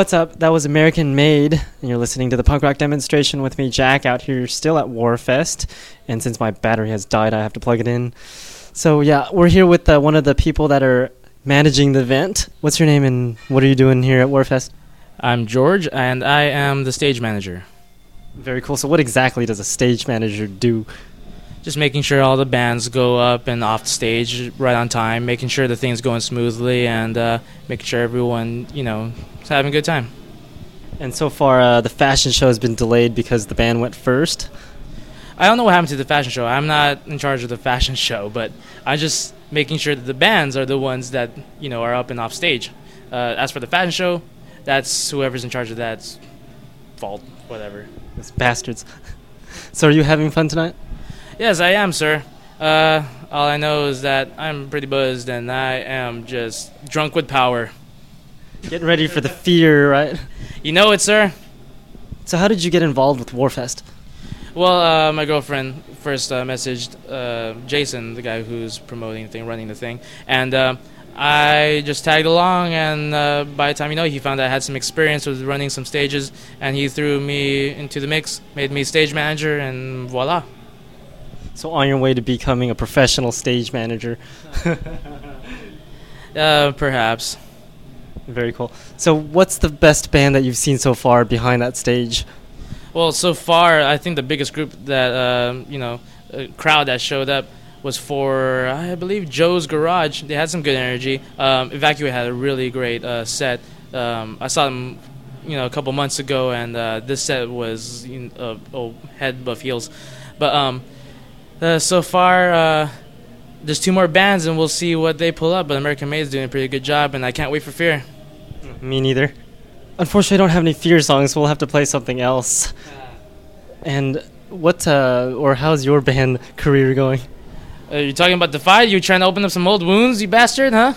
What's up? That was American Made, and you're listening to the punk rock demonstration with me, Jack, out here still at Warfest. And since my battery has died, I have to plug it in. So, yeah, we're here with uh, one of the people that are managing the event. What's your name and what are you doing here at Warfest? I'm George, and I am the stage manager. Very cool. So, what exactly does a stage manager do? Just making sure all the bands go up and off the stage right on time, making sure the thing's going smoothly, and uh, making sure everyone, you know, is having a good time. And so far, uh, the fashion show has been delayed because the band went first. I don't know what happened to the fashion show. I'm not in charge of the fashion show, but I'm just making sure that the bands are the ones that you know are up and off stage. Uh, as for the fashion show, that's whoever's in charge of that's fault, whatever. Those bastards. so, are you having fun tonight? Yes, I am, sir. Uh, all I know is that I'm pretty buzzed and I am just drunk with power. Getting ready for the fear, right? You know it, sir. So, how did you get involved with Warfest? Well, uh, my girlfriend first uh, messaged uh, Jason, the guy who's promoting the thing, running the thing, and uh, I just tagged along, and uh, by the time you know, he found I had some experience with running some stages, and he threw me into the mix, made me stage manager, and voila. So on your way to becoming a professional stage manager. Uh, perhaps. Very cool. So what's the best band that you've seen so far behind that stage? Well, so far, I think the biggest group that um, you know, uh, crowd that showed up was for I believe Joe's Garage. They had some good energy. Um, Evacuate had a really great uh, set. Um, I saw them, you know, a couple months ago, and uh, this set was you know, uh, oh, head above heels. But um, uh, so far, uh, there's two more bands, and we'll see what they pull up. But American Made's doing a pretty good job, and I can't wait for Fear. Me neither. Unfortunately, I don't have any Fear songs, so we'll have to play something else. And what, uh, or how's your band career going? Uh, you talking about Defy? You trying to open up some old wounds, you bastard, huh?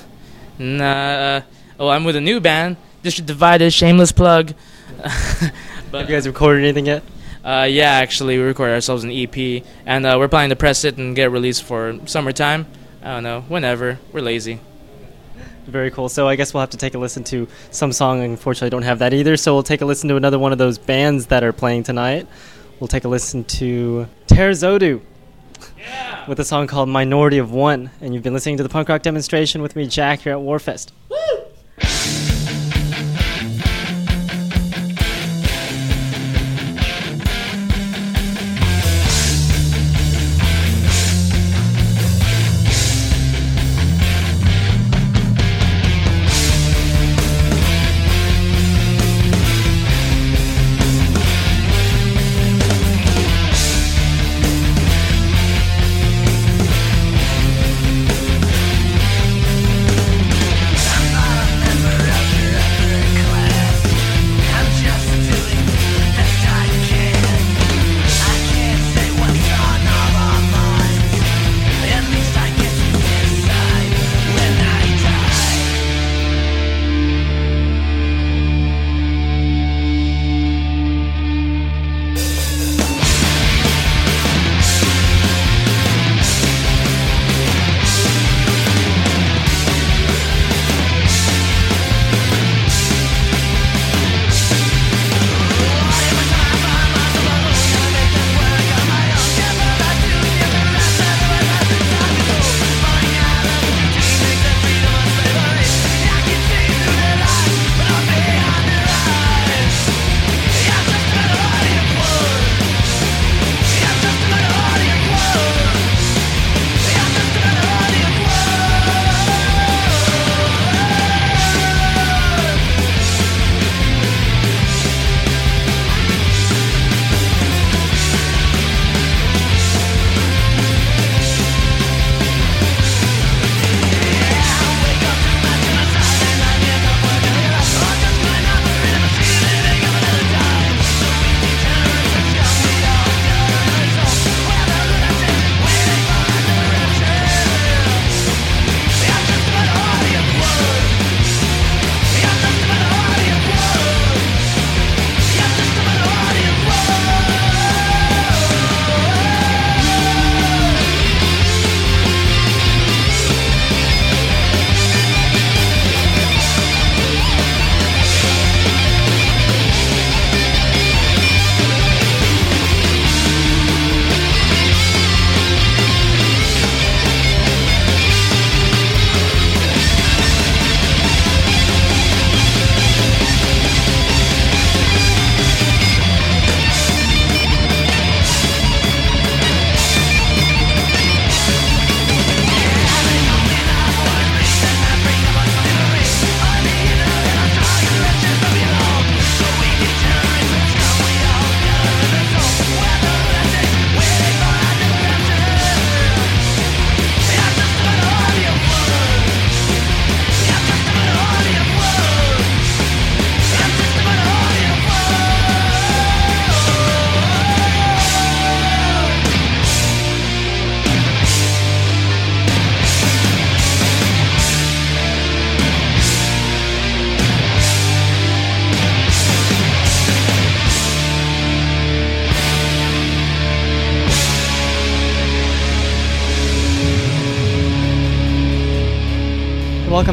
Nah. Uh, oh, I'm with a new band. District Divided, shameless plug. but, Have you guys recorded anything yet? Uh, yeah, actually, we recorded ourselves an EP, and uh, we're planning to press it and get it released for summertime. I don't know, whenever. We're lazy. Very cool. So I guess we'll have to take a listen to some song. Unfortunately, I don't have that either. So we'll take a listen to another one of those bands that are playing tonight. We'll take a listen to Terzodu with a song called Minority of One. And you've been listening to the punk rock demonstration with me, Jack, here at Warfest. Minority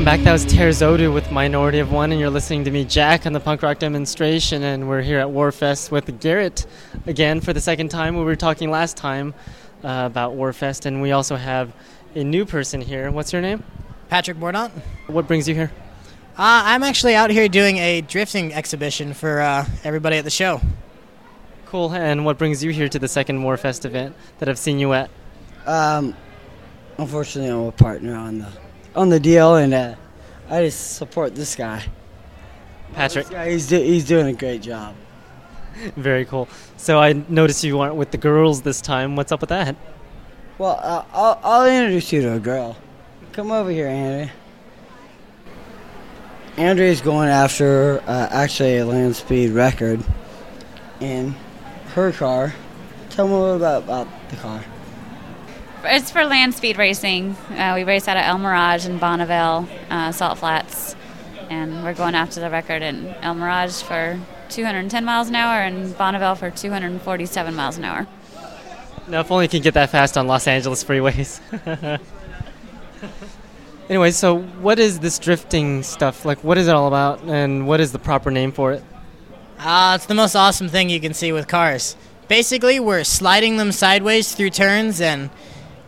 Welcome back. That was Terzodu with Minority of One, and you're listening to me, Jack, on the punk rock demonstration. And we're here at Warfest with Garrett again for the second time. We were talking last time uh, about Warfest, and we also have a new person here. What's your name? Patrick Mordaunt. What brings you here? Uh, I'm actually out here doing a drifting exhibition for uh, everybody at the show. Cool. And what brings you here to the second Warfest event that I've seen you at? Um, unfortunately, I'm a partner on the on the deal, and uh, I just support this guy. Patrick. This guy, he's do, he's doing a great job. Very cool. So I noticed you aren't with the girls this time. What's up with that? Well, uh, I'll I'll introduce you to a girl. Come over here, Andrea. Andrea's going after uh, actually a land speed record in her car. Tell me a little about, about the car. It's for land speed racing. Uh, we race out of El Mirage in Bonneville, uh, Salt Flats, and we're going after the record in El Mirage for 210 miles an hour and Bonneville for 247 miles an hour. Now, if only you can get that fast on Los Angeles freeways. anyway, so what is this drifting stuff? Like, what is it all about, and what is the proper name for it? Uh, it's the most awesome thing you can see with cars. Basically, we're sliding them sideways through turns, and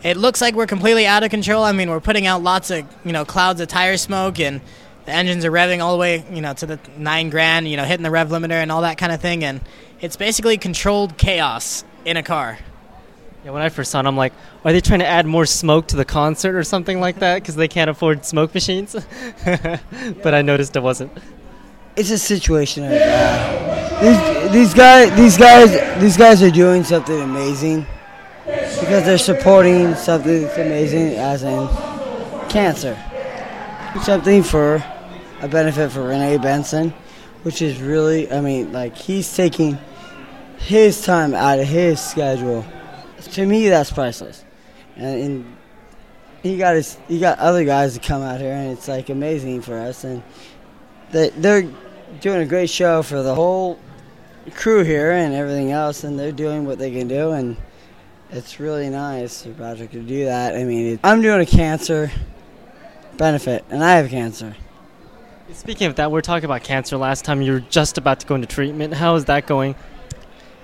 it looks like we're completely out of control. I mean, we're putting out lots of you know clouds of tire smoke, and the engines are revving all the way you know to the nine grand, you know, hitting the rev limiter and all that kind of thing, and it's basically controlled chaos in a car. Yeah, when I first saw it, I'm like, are they trying to add more smoke to the concert or something like that because they can't afford smoke machines? but I noticed it wasn't. It's a situation of uh, these these guys these guys these guys are doing something amazing because they're supporting something that's amazing, as in cancer. Something for a benefit for Renee Benson, which is really, I mean, like he's taking his time out of his schedule. To me, that's priceless, and, and he got his, he got other guys to come out here, and it's like amazing for us, and they they're doing a great show for the whole crew here and everything else, and they're doing what they can do, and it's really nice for Patrick to do that. I mean, it, I'm doing a cancer benefit, and I have cancer. Speaking of that, we are talking about cancer last time. You were just about to go into treatment. How is that going?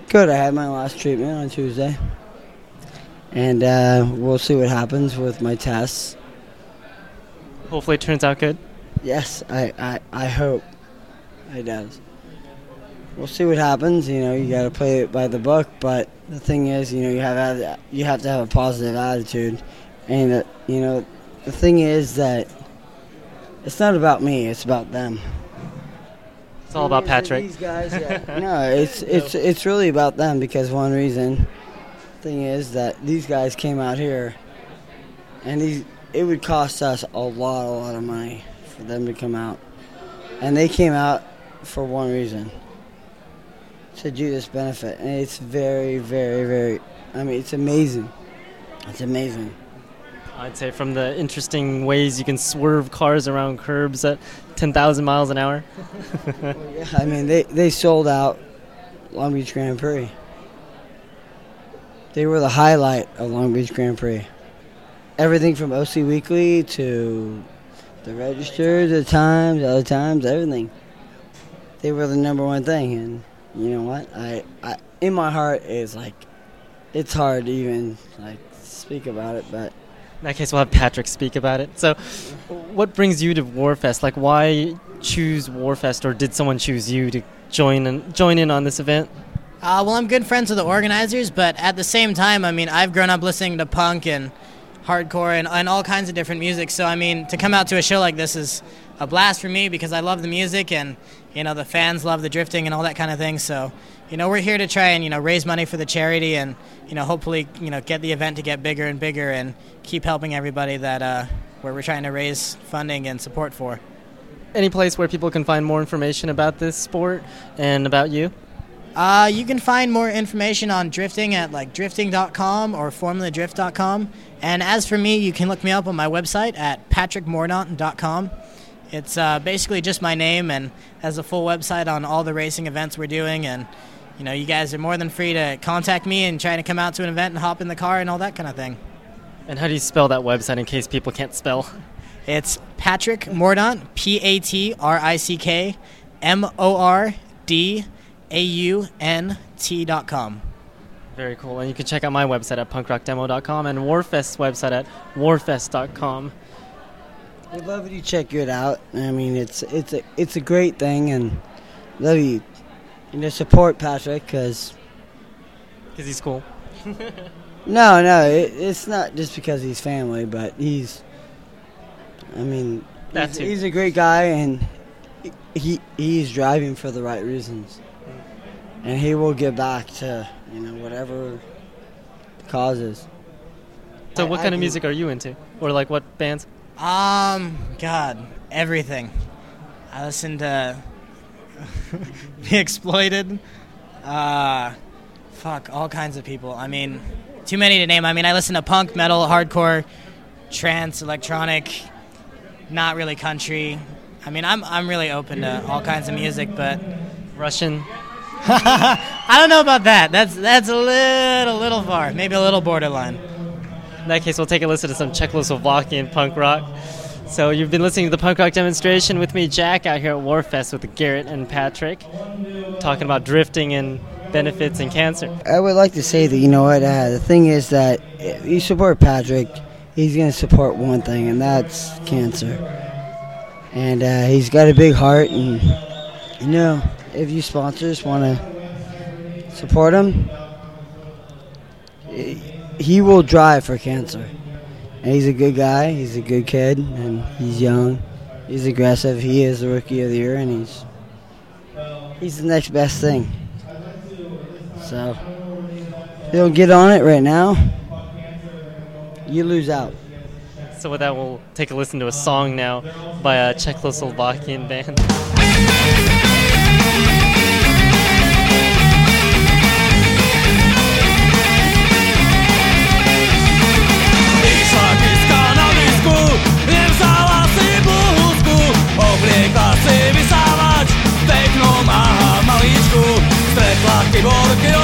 Good. I had my last treatment on Tuesday, and uh, we'll see what happens with my tests. Hopefully, it turns out good. Yes, I, I, I hope it does. We'll see what happens. You know, you got to play it by the book. But the thing is, you know, you have to have, you have to have a positive attitude, and uh, you know, the thing is that it's not about me; it's about them. It's all about Patrick. These guys, yeah. no, it's it's it's really about them because one reason. Thing is that these guys came out here, and these it would cost us a lot, a lot of money for them to come out, and they came out for one reason to do this benefit, and it's very, very, very. I mean, it's amazing. It's amazing. I'd say from the interesting ways you can swerve cars around curbs at 10,000 miles an hour. yeah, I mean, they, they sold out Long Beach Grand Prix. They were the highlight of Long Beach Grand Prix. Everything from OC Weekly to the Register, the Times, other Times, everything. They were the number one thing, and you know what? I, I in my heart is like, it's hard to even like speak about it, but In that case, we'll have Patrick speak about it. So, what brings you to Warfest? Like, why choose Warfest, or did someone choose you to join and join in on this event? Uh, well, I'm good friends with the organizers, but at the same time, I mean, I've grown up listening to punk and hardcore and, and all kinds of different music. So, I mean, to come out to a show like this is a blast for me because I love the music and, you know, the fans love the drifting and all that kind of thing. So, you know, we're here to try and, you know, raise money for the charity and, you know, hopefully, you know, get the event to get bigger and bigger and keep helping everybody that, uh, where we're trying to raise funding and support for. Any place where people can find more information about this sport and about you? Uh, you can find more information on drifting at like drifting.com or formuladrift.com. And as for me, you can look me up on my website at patrickmordaunt.com. It's uh, basically just my name and has a full website on all the racing events we're doing. And you know, you guys are more than free to contact me and try to come out to an event and hop in the car and all that kind of thing. And how do you spell that website in case people can't spell? It's Patrick Mordaunt, P A T R I C K M O R D A U N T dot com. Very cool. And you can check out my website at punkrockdemo.com and Warfest's website at warfest.com. We'd love you to check it out. I mean, it's it's a it's a great thing, and love you. You know, support Patrick because Because he's cool. no, no, it, it's not just because he's family, but he's. I mean, That he's, he's a great guy, and he he's driving for the right reasons, and he will get back to you know whatever the cause is. So, I- what I kind of can- music are you into? Or, like, what bands? Um, God, everything. I listen to The Exploited. Uh, fuck, all kinds of people. I mean, too many to name. I mean, I listen to punk, metal, hardcore, trance, electronic, not really country. I mean, I'm I'm really open to all kinds of music, but Russian. I don't know about that. That's that's a little little far. Maybe a little borderline. In that case, we'll take a listen to some Czechoslovakian punk rock. So, you've been listening to the punk rock demonstration with me, Jack, out here at Warfest with Garrett and Patrick, talking about drifting and benefits and cancer. I would like to say that you know what uh, the thing is that you support Patrick, he's going to support one thing, and that's cancer. And uh, he's got a big heart, and you know if you sponsors want to support him, he- he will drive for cancer. And he's a good guy. He's a good kid, and he's young. He's aggressive. He is the rookie of the year, and he's he's the next best thing. So, don't get on it right now, you lose out. So, with that, we'll take a listen to a song now by a Czechoslovakian band. Stretla kyborky Josefa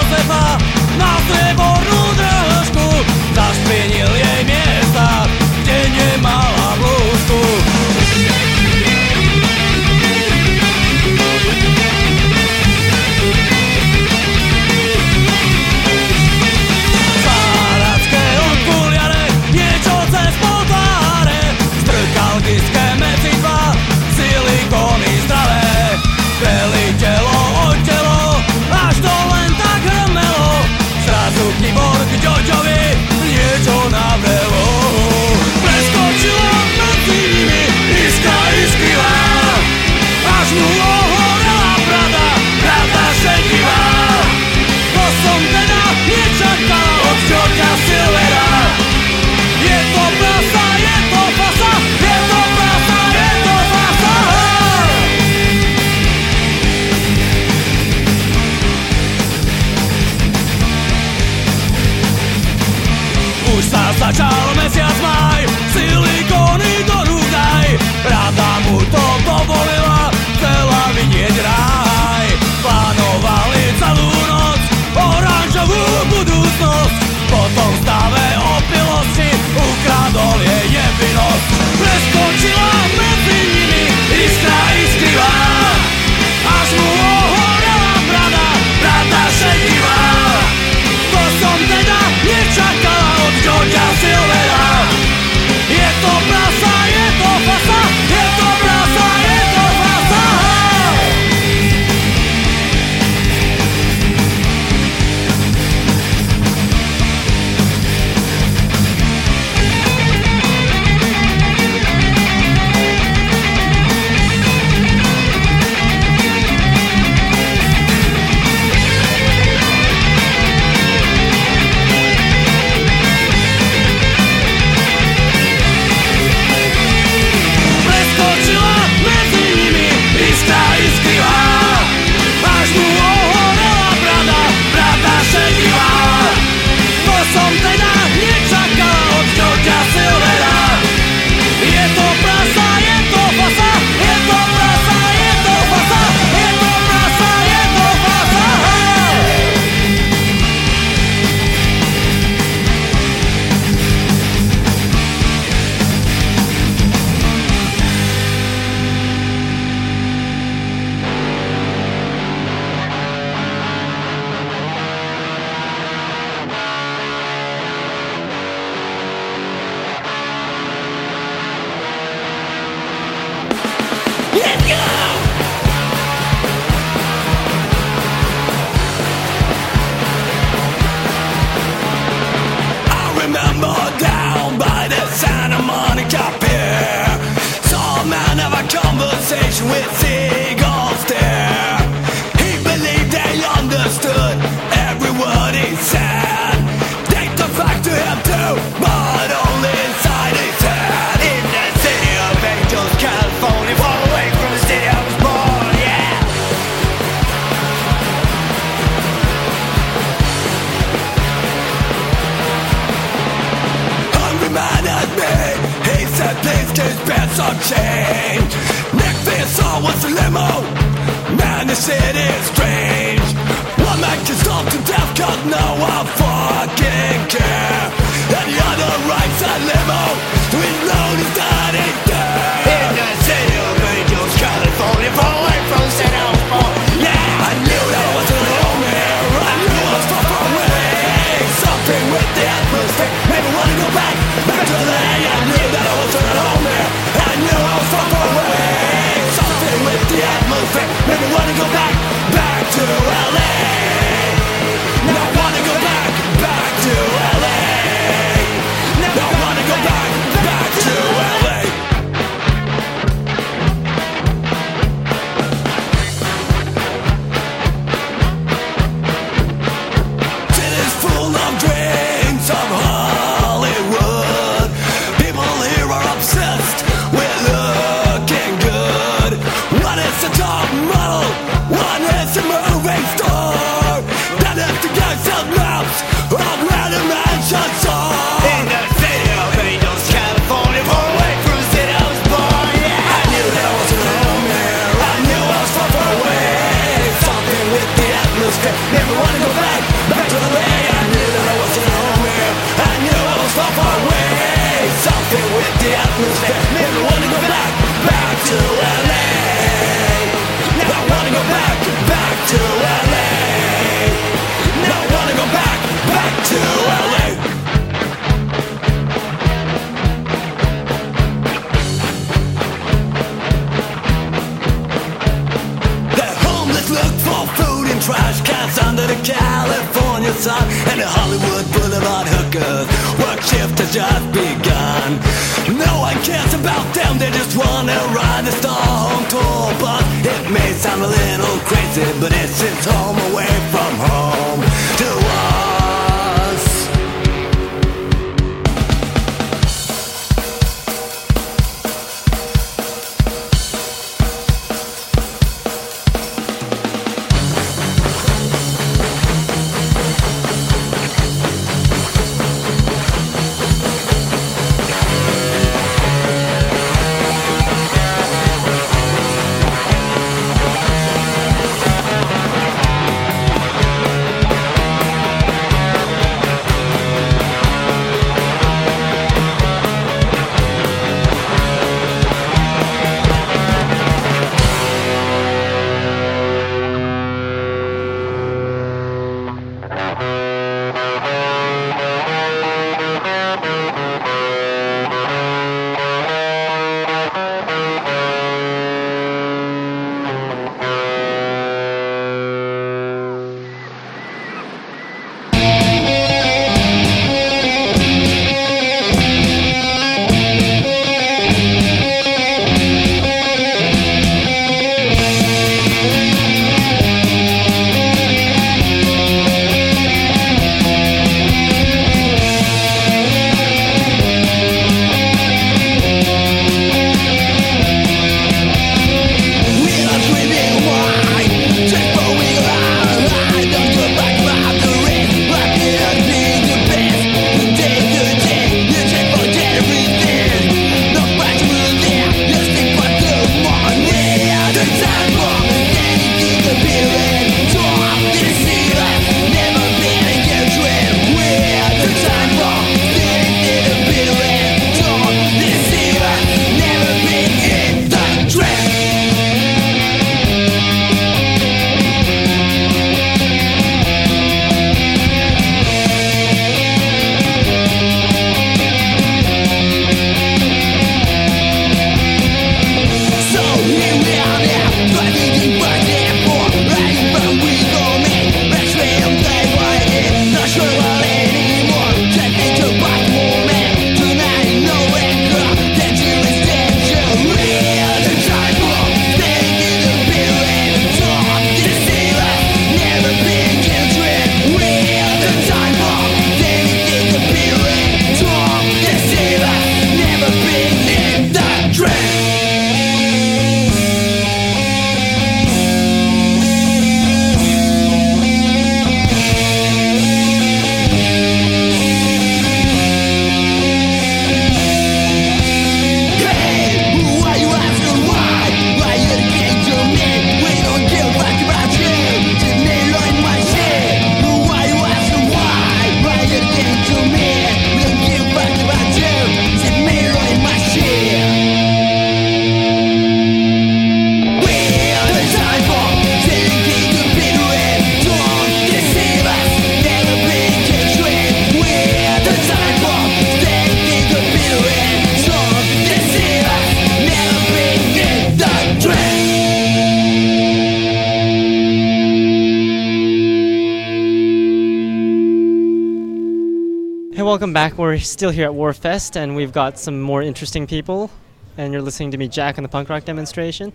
still here at Warfest, and we've got some more interesting people. And you're listening to me, Jack, on the punk rock demonstration.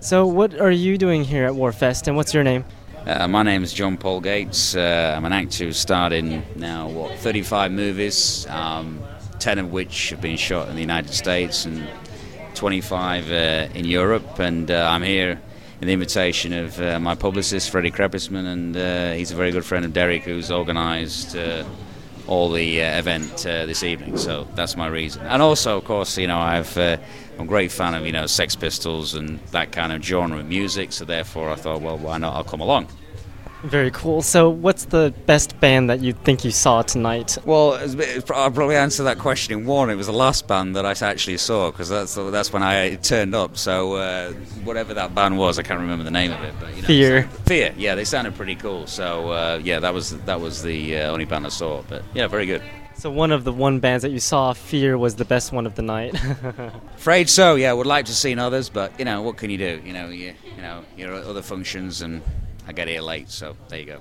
So, what are you doing here at Warfest, and what's your name? Uh, my name is John Paul Gates. Uh, I'm an actor who's starred in now, what, 35 movies, um, 10 of which have been shot in the United States and 25 uh, in Europe. And uh, I'm here in the invitation of uh, my publicist, Freddie Krepisman, and uh, he's a very good friend of Derek, who's organised uh, all the uh, event uh, this evening. So that's my reason. And also, of course, you know, I've, uh, I'm a great fan of, you know, Sex Pistols and that kind of genre of music. So therefore, I thought, well, why not? I'll come along. Very cool. So, what's the best band that you think you saw tonight? Well, it's a bit- I'll probably answer that question in one. It was the last band that I actually saw because that's that's when I turned up. So uh, whatever that band was, I can't remember the name of it. But you know, Fear. Fear. Yeah, they sounded pretty cool. So uh, yeah, that was that was the uh, only band I saw. But yeah, very good. So, one of the one bands that you saw, Fear, was the best one of the night. Afraid so. Yeah, would like to see others, but you know what can you do? You know, you you know, you're at other functions, and I got here late. So there you go.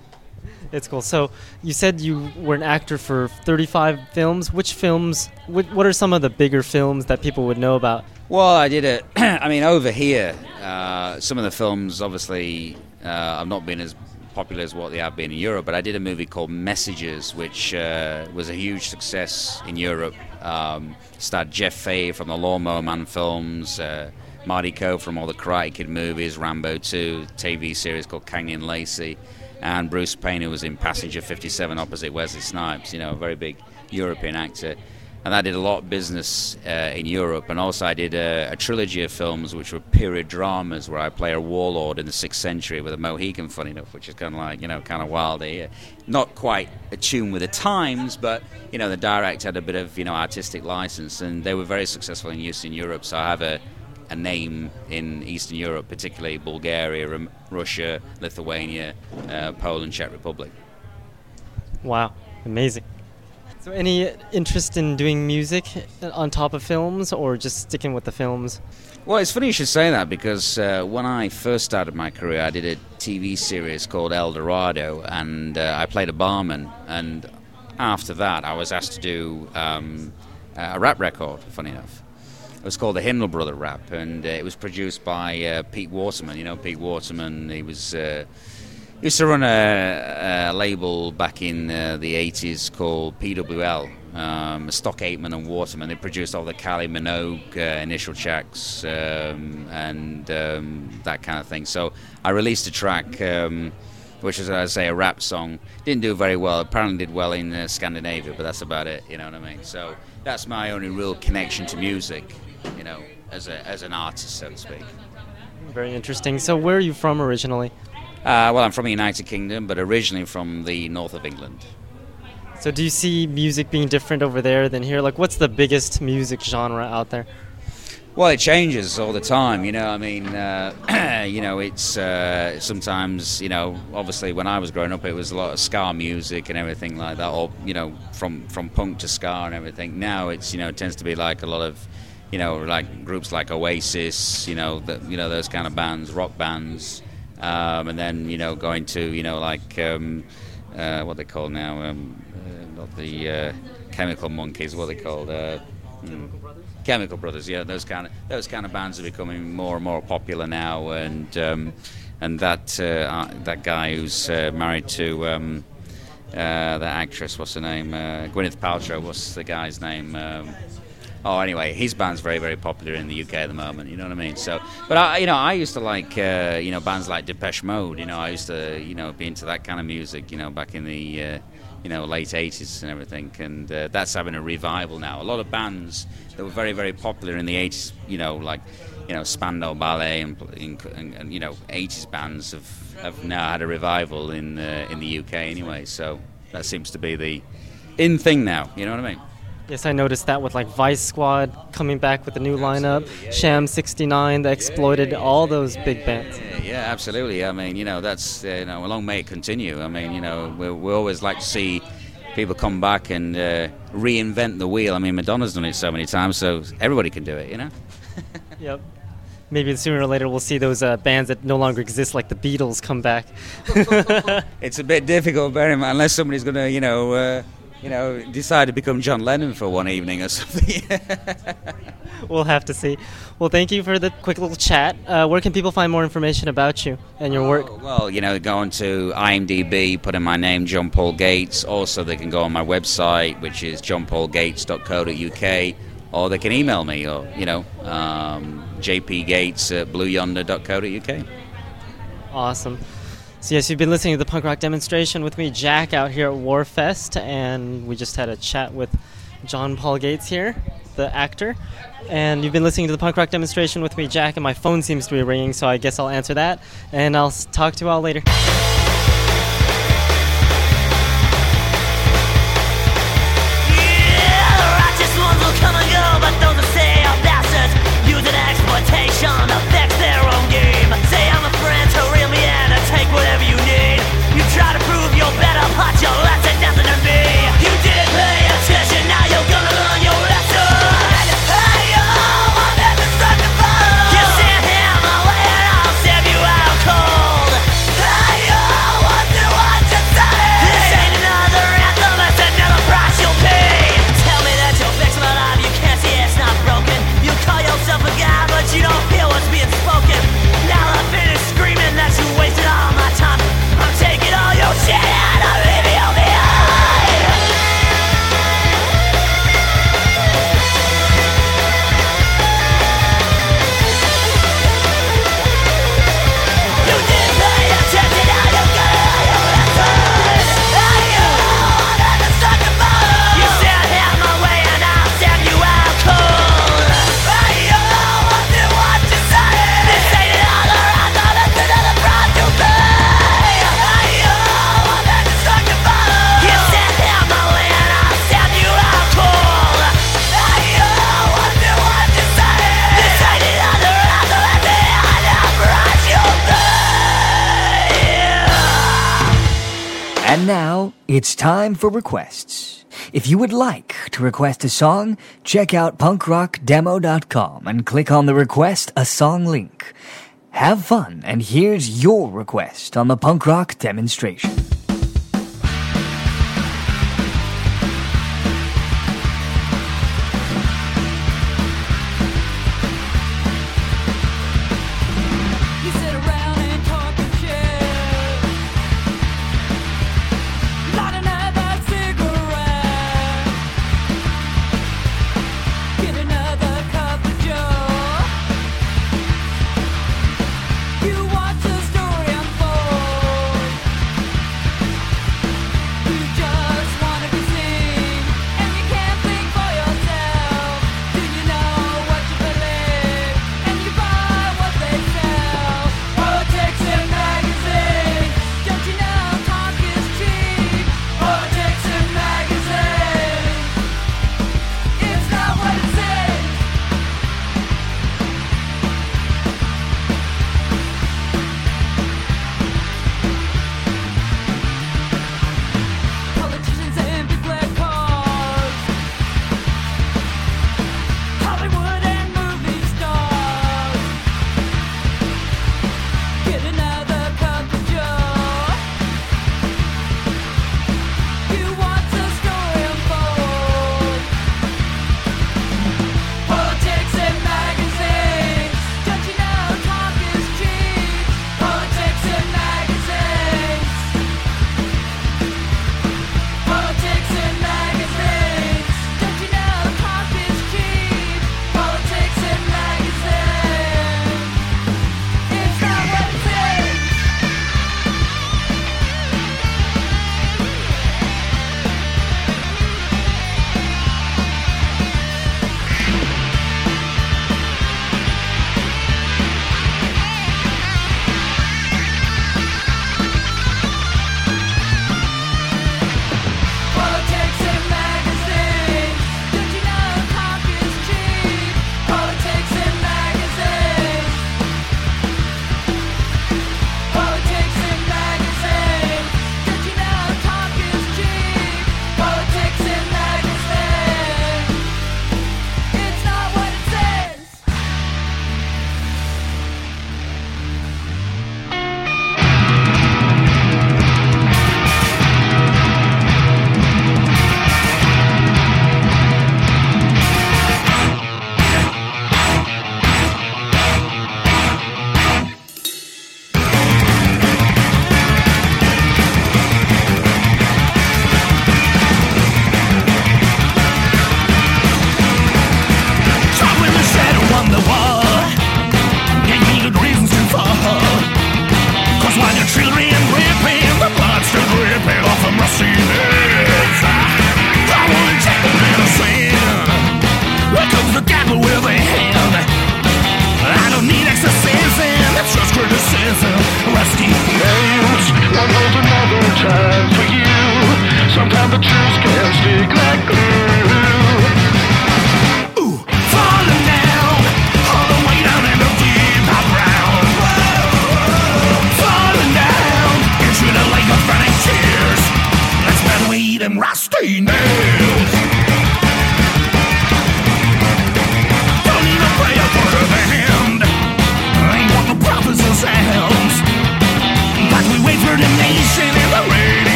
it's cool. So, you said you were an actor for 35 films. Which films, what, what are some of the bigger films that people would know about? Well, I did it. I mean, over here, uh, some of the films, obviously, uh, have not been as popular as what they have been in Europe. But I did a movie called Messages, which uh, was a huge success in Europe. Um, starred Jeff Fahey from the Lawnmower Man films, uh, Marty Coe from all the Karate Kid movies, Rambo 2, TV series called Cagney Lacey, and Bruce Payne, who was in Passenger 57 opposite Wesley Snipes. You know, a very big European actor and I did a lot of business uh, in Europe. And also, I did a, a trilogy of films which were period dramas, where I play a warlord in the sixth century with a Mohican, funny enough, which is kind of like you know, kind of wild. Uh, not quite attuned with the times, but you know, the director had a bit of you know artistic license, and they were very successful in use in Europe. So I have a a name in Eastern Europe, particularly Bulgaria, Russia, Lithuania, uh, Poland, Czech Republic. Wow, amazing. So, any interest in doing music on top of films, or just sticking with the films? Well, it's funny you should say that because uh, when I first started my career, I did a TV series called Eldorado, and uh, I played a barman. And after that, I was asked to do um, a rap record. Funny enough, it was called the Hymnal Brother Rap, and uh, it was produced by uh, Pete Waterman. You know, Pete Waterman. He was. Uh, used to run a, a label back in uh, the 80s called PWL, um, Stock Aitken and Waterman. They produced all the Kylie Minogue uh, initial checks um, and um, that kind of thing. So I released a track, um, which was, as I say, a rap song. Didn't do very well. Apparently did well in uh, Scandinavia, but that's about it. You know what I mean? So that's my only real connection to music. You know, as a as an artist, so to speak. Very interesting. So, where are you from originally? Uh, well, I'm from the United Kingdom, but originally from the north of England. So, do you see music being different over there than here? Like, what's the biggest music genre out there? Well, it changes all the time. You know, I mean, uh, you know, it's uh, sometimes, you know, obviously when I was growing up, it was a lot of ska music and everything like that, or you know, from from punk to ska and everything. Now it's, you know, it tends to be like a lot of, you know, like groups like Oasis, you know, that you know those kind of bands, rock bands, um, and then you know going to, you know, like um, uh, what they call now, um, uh, not the uh, Chemical Monkeys, what they called. Uh, hmm. Chemical Brothers, yeah, those kind of those kind of bands are becoming more and more popular now, and um, and that uh, uh, that guy who's uh, married to um, uh, that actress, what's her name? Uh, Gwyneth Paltrow. What's the guy's name? Oh, anyway, his band's very very popular in the UK at the moment. You know what I mean? So, but I, you know, I used to like uh, you know bands like Depeche Mode. You know, I used to you know be into that kind of music. You know, back in the uh, you know late 80s and everything and uh, that's having a revival now a lot of bands that were very very popular in the 80s you know like you know Spandau Ballet and, and, and you know 80s bands have, have now had a revival in uh, in the UK anyway so that seems to be the in thing now you know what I mean Yes, I noticed that with like Vice Squad coming back with a new lineup, Sham 69, that exploited all those big bands. Yeah, yeah, absolutely. I mean, you know, that's uh, you know, long may it continue. I mean, you know, we, we always like to see people come back and uh, reinvent the wheel. I mean, Madonna's done it so many times, so everybody can do it. You know. Yep. Maybe sooner or later we'll see those uh, bands that no longer exist, like the Beatles, come back. it's a bit difficult, bear in mind, unless somebody's going to, you know, uh, you know, decide to become John Lennon for one evening or something. we'll have to see. Well, thank you for the quick little chat. Uh, where can people find more information about you and your work? well, you know, go onto IMDb, put in my name, John Paul Gates. Also, they can go on my website, which is johnpaulgates.co.uk, or they can email me, or you know, um, jpgates at blueyonder.co.uk. Awesome. So yes, you've been listening to the punk rock demonstration with me, Jack, out here at Warfest, and we just had a chat with John Paul Gates here, the actor. And you've been listening to the punk rock demonstration with me, Jack, and my phone seems to be ringing, so I guess I'll answer that, and I'll talk to you all later. Time for requests. If you would like to request a song, check out punkrockdemo.com and click on the request a song link. Have fun, and here's your request on the punk rock demonstration.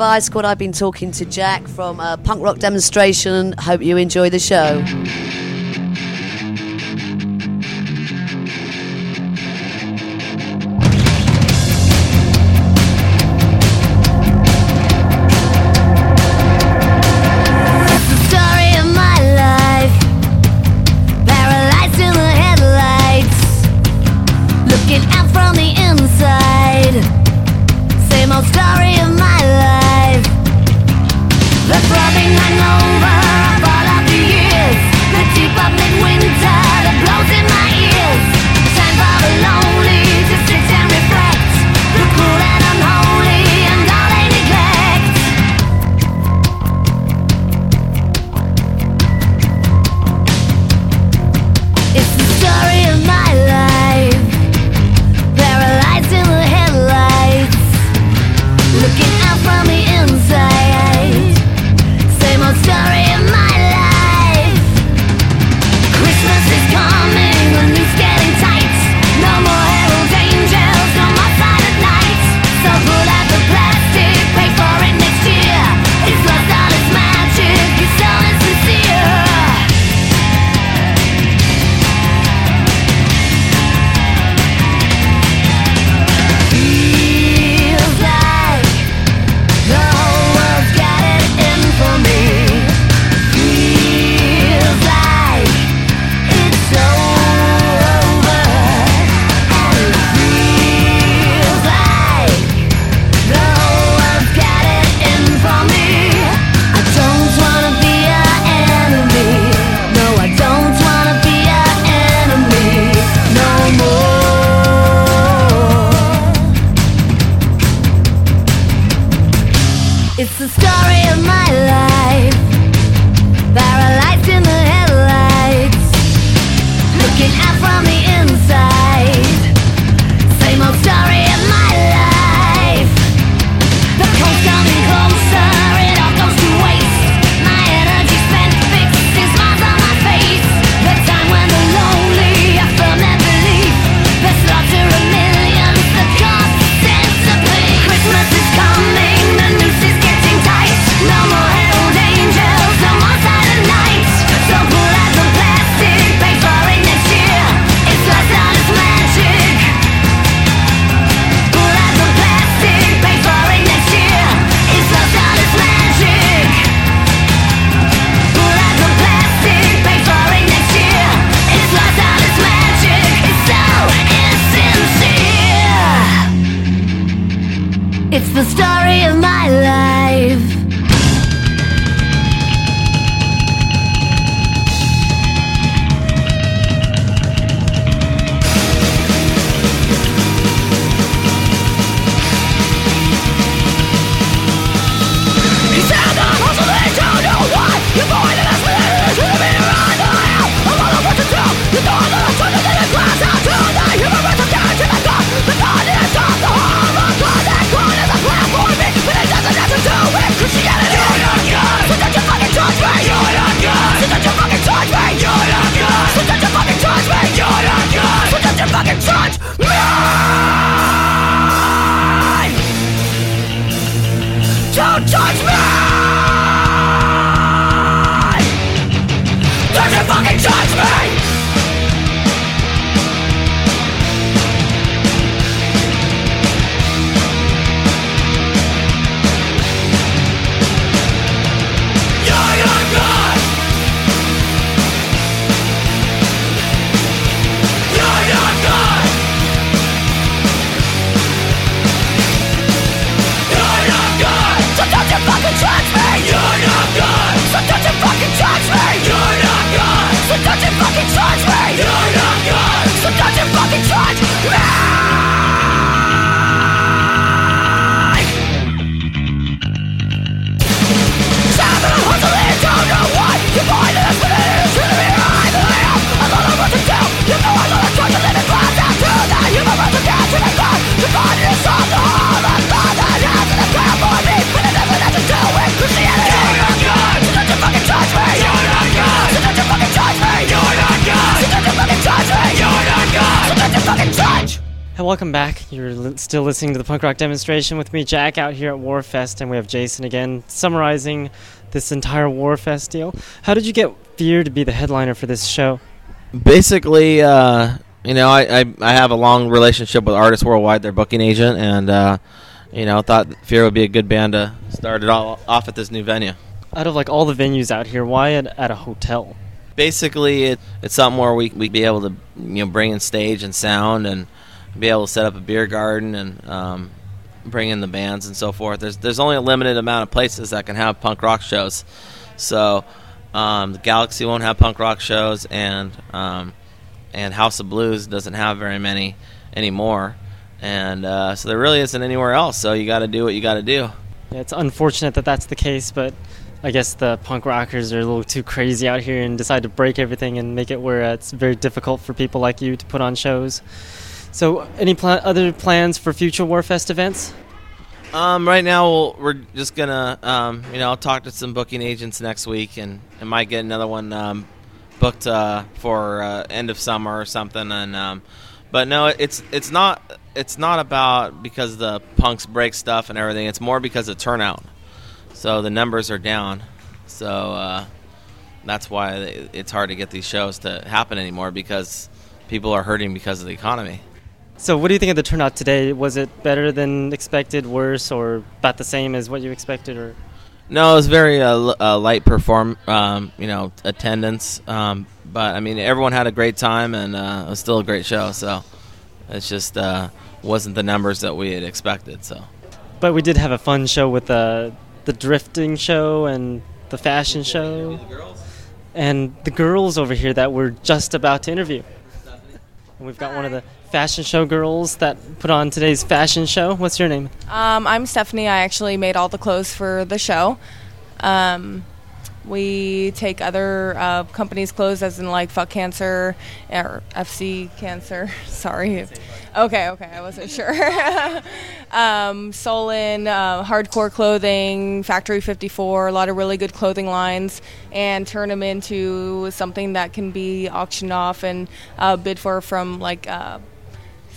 Vice Squad. I've been talking to Jack from a Punk Rock Demonstration. Hope you enjoy the show. superstar. Still listening to the punk rock demonstration with me, Jack, out here at Warfest, and we have Jason again summarizing this entire Warfest deal. How did you get Fear to be the headliner for this show? Basically, uh, you know, I, I I have a long relationship with Artists Worldwide, their booking agent, and uh, you know, I thought Fear would be a good band to start it all off at this new venue. Out of like all the venues out here, why at, at a hotel? Basically, it, it's something where we we be able to you know bring in stage and sound and be able to set up a beer garden and um, bring in the bands and so forth. There's there's only a limited amount of places that can have punk rock shows, so um, the Galaxy won't have punk rock shows, and um, and House of Blues doesn't have very many anymore, and uh, so there really isn't anywhere else. So you got to do what you got to do. Yeah, it's unfortunate that that's the case, but I guess the punk rockers are a little too crazy out here and decide to break everything and make it where it's very difficult for people like you to put on shows. So, any pla- other plans for future Warfest events? Um, right now, we'll, we're just gonna, um, you know, I'll talk to some booking agents next week, and, and might get another one um, booked uh, for uh, end of summer or something. And um, but no, it's it's not it's not about because the punks break stuff and everything. It's more because of turnout. So the numbers are down. So uh, that's why it's hard to get these shows to happen anymore because people are hurting because of the economy. So, what do you think of the turnout today? Was it better than expected, worse, or about the same as what you expected, or? No, it was very uh, l- uh, light perform, um, you know, attendance. Um, but I mean, everyone had a great time, and uh, it was still a great show. So it's just uh, wasn't the numbers that we had expected. So, But we did have a fun show with the the drifting show and the fashion show, and the girls over here that we're just about to interview. And we've got one of the fashion show girls that put on today's fashion show. What's your name? Um, I'm Stephanie. I actually made all the clothes for the show. Um, we take other uh, companies' clothes, as in like Fuck Cancer or FC Cancer. Sorry. Okay, okay, I wasn't sure. um, Solon, uh, hardcore clothing, Factory 54, a lot of really good clothing lines, and turn them into something that can be auctioned off and uh, bid for from like uh,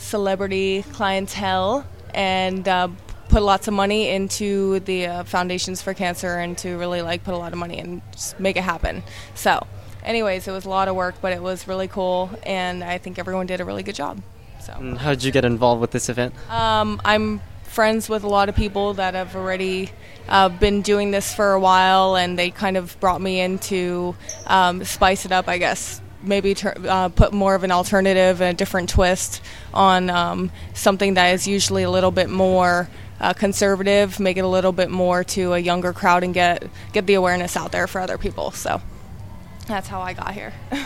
celebrity clientele and uh, put lots of money into the uh, foundations for cancer and to really like put a lot of money and just make it happen. So anyways it was a lot of work but it was really cool and i think everyone did a really good job. So. And how did you get involved with this event? um, i'm friends with a lot of people that have already uh, been doing this for a while and they kind of brought me in to um, spice it up i guess maybe tur uh, put more of an alternative and a different twist on um, something that is usually a little bit more uh, conservative, make it a little bit more to a younger crowd and get get the awareness out there for other people. So that's how I got here.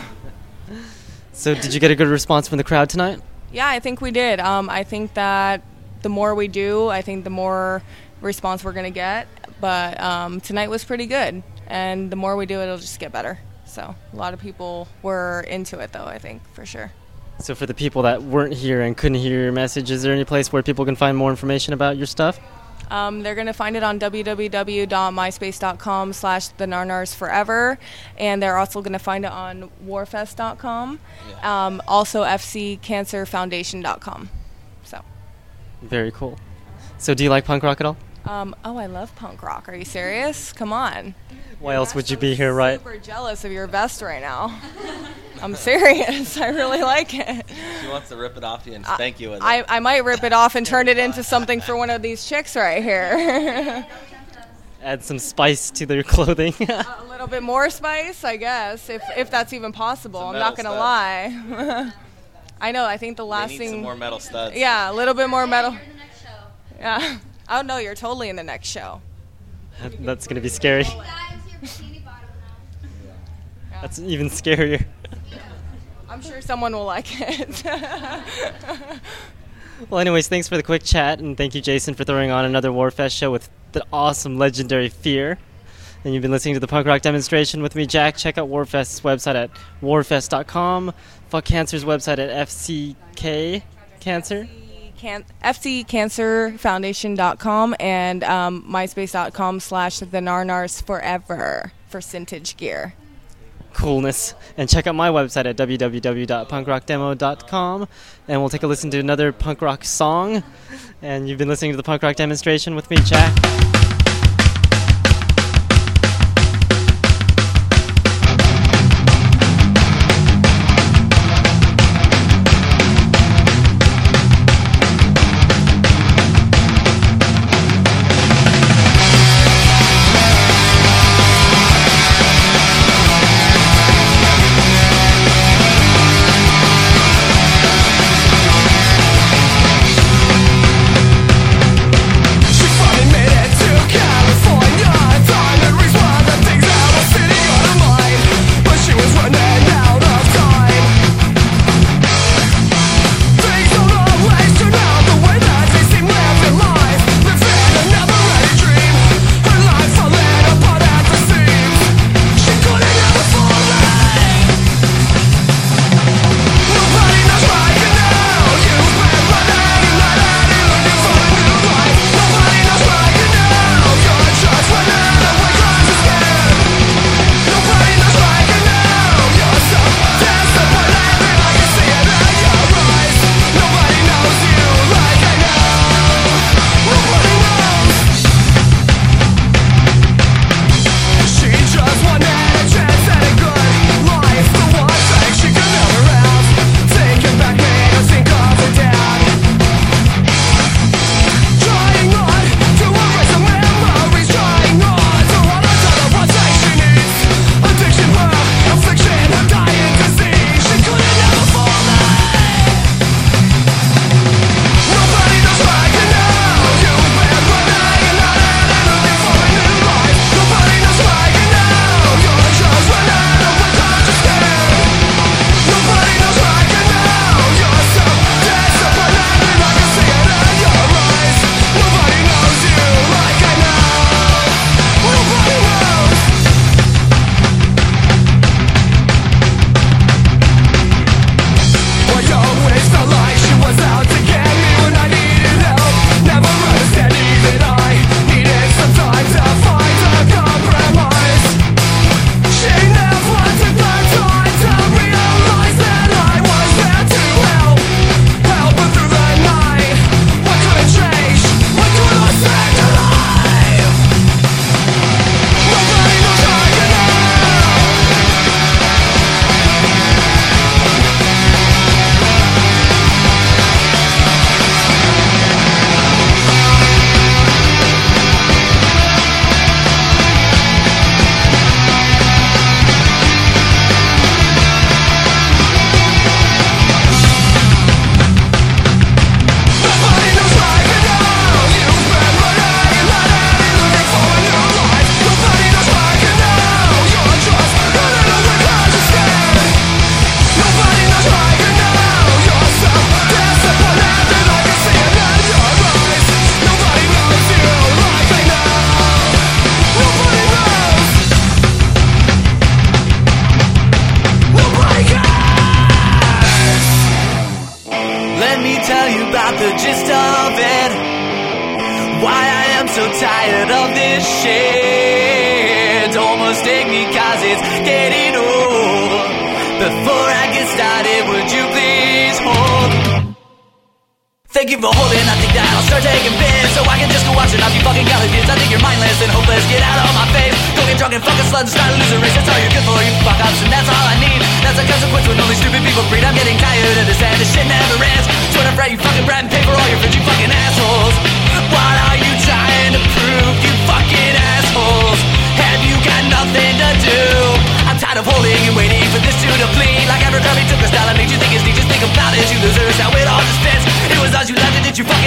So, did you get a good response from the crowd tonight? yeah, I think we did. Um, I think that the more we do, I think the more response we're gonna get. But um, tonight was pretty good, and the more we do, it'll just get better. So a lot of people were into it, though. I think for sure. So, for the people that weren't here and couldn't hear your message, is there any place where people can find more information about your stuff? Um, they're going to find it on www.myspace.com slash the narnars forever. And they're also going to find it on warfest.com. Um, also fccancerfoundation.com. So, Very cool. So, do you like punk rock at all? um, oh, I love punk rock. Are you serious? Come on. Why else would you be here, right? Super jealous of your vest right now. I'm serious. I really like it. She wants to rip it off you and spank you with it. I, I might rip it off and turn it into something for one of these chicks right here. Add some spice to their clothing. a little bit more spice, I guess, if if that's even possible. I'm not gonna lie. I know. I think the last need thing. some more metal studs. Yeah, a little bit more metal. in the next Yeah. Oh no, you're totally in the next show. That's going to be scary. That's even scarier. I'm sure someone will like it. Well, anyways, thanks for the quick chat, and thank you, Jason, for throwing on another Warfest show with the awesome, legendary Fear. And you've been listening to the punk rock demonstration with me, Jack. Check out Warfest's website at warfest.com. Fuck Cancer's website at FCK Cancer. Can- FCCancerFoundation.com and um, MySpace.com slash the Narnars Forever for Cintage Gear coolness. And check out my website at www.punkrockdemo.com. And we'll take a listen to another punk rock song. And you've been listening to the punk rock demonstration with me, Jack.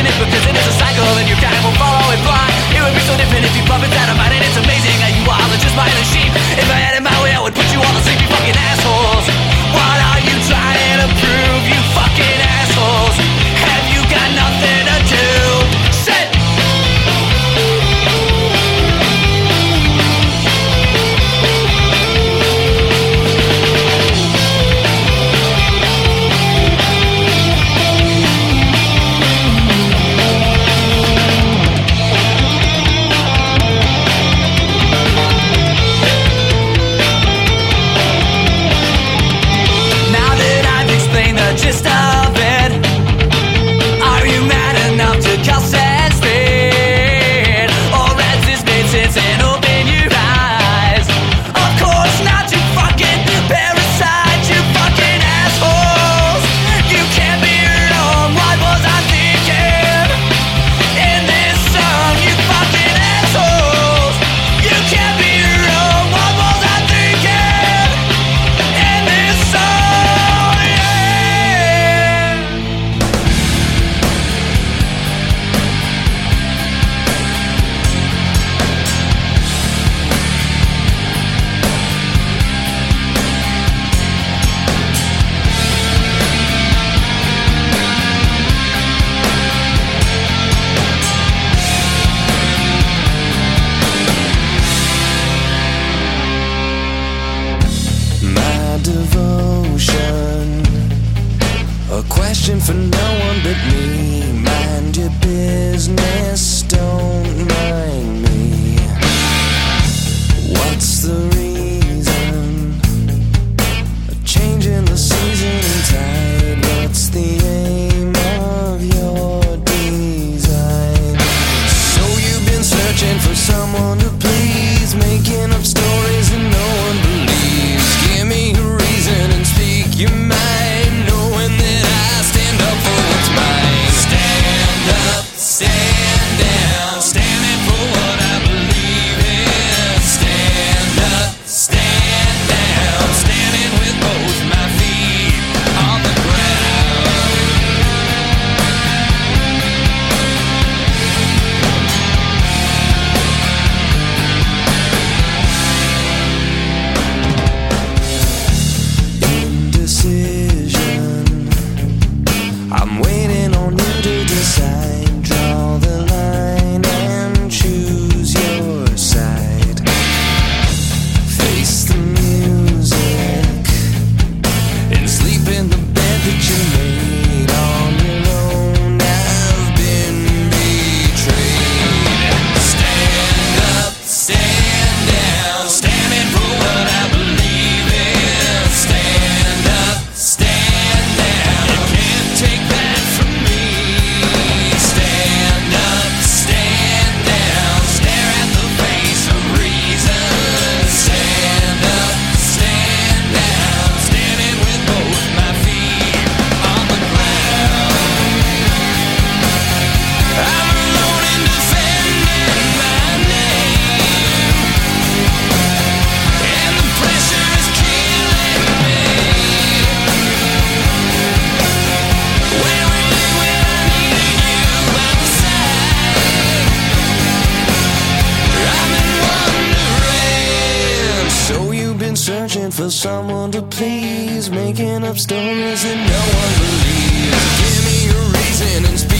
in it because it is a cycle and your kind will follow it blind. It would be so different if you puppets out of mind and it's amazing how you are just my sheep. If I had it my way, I would put you all to sleep, you fucking ass. for someone to please, making up stories that no one believes. Give me a reason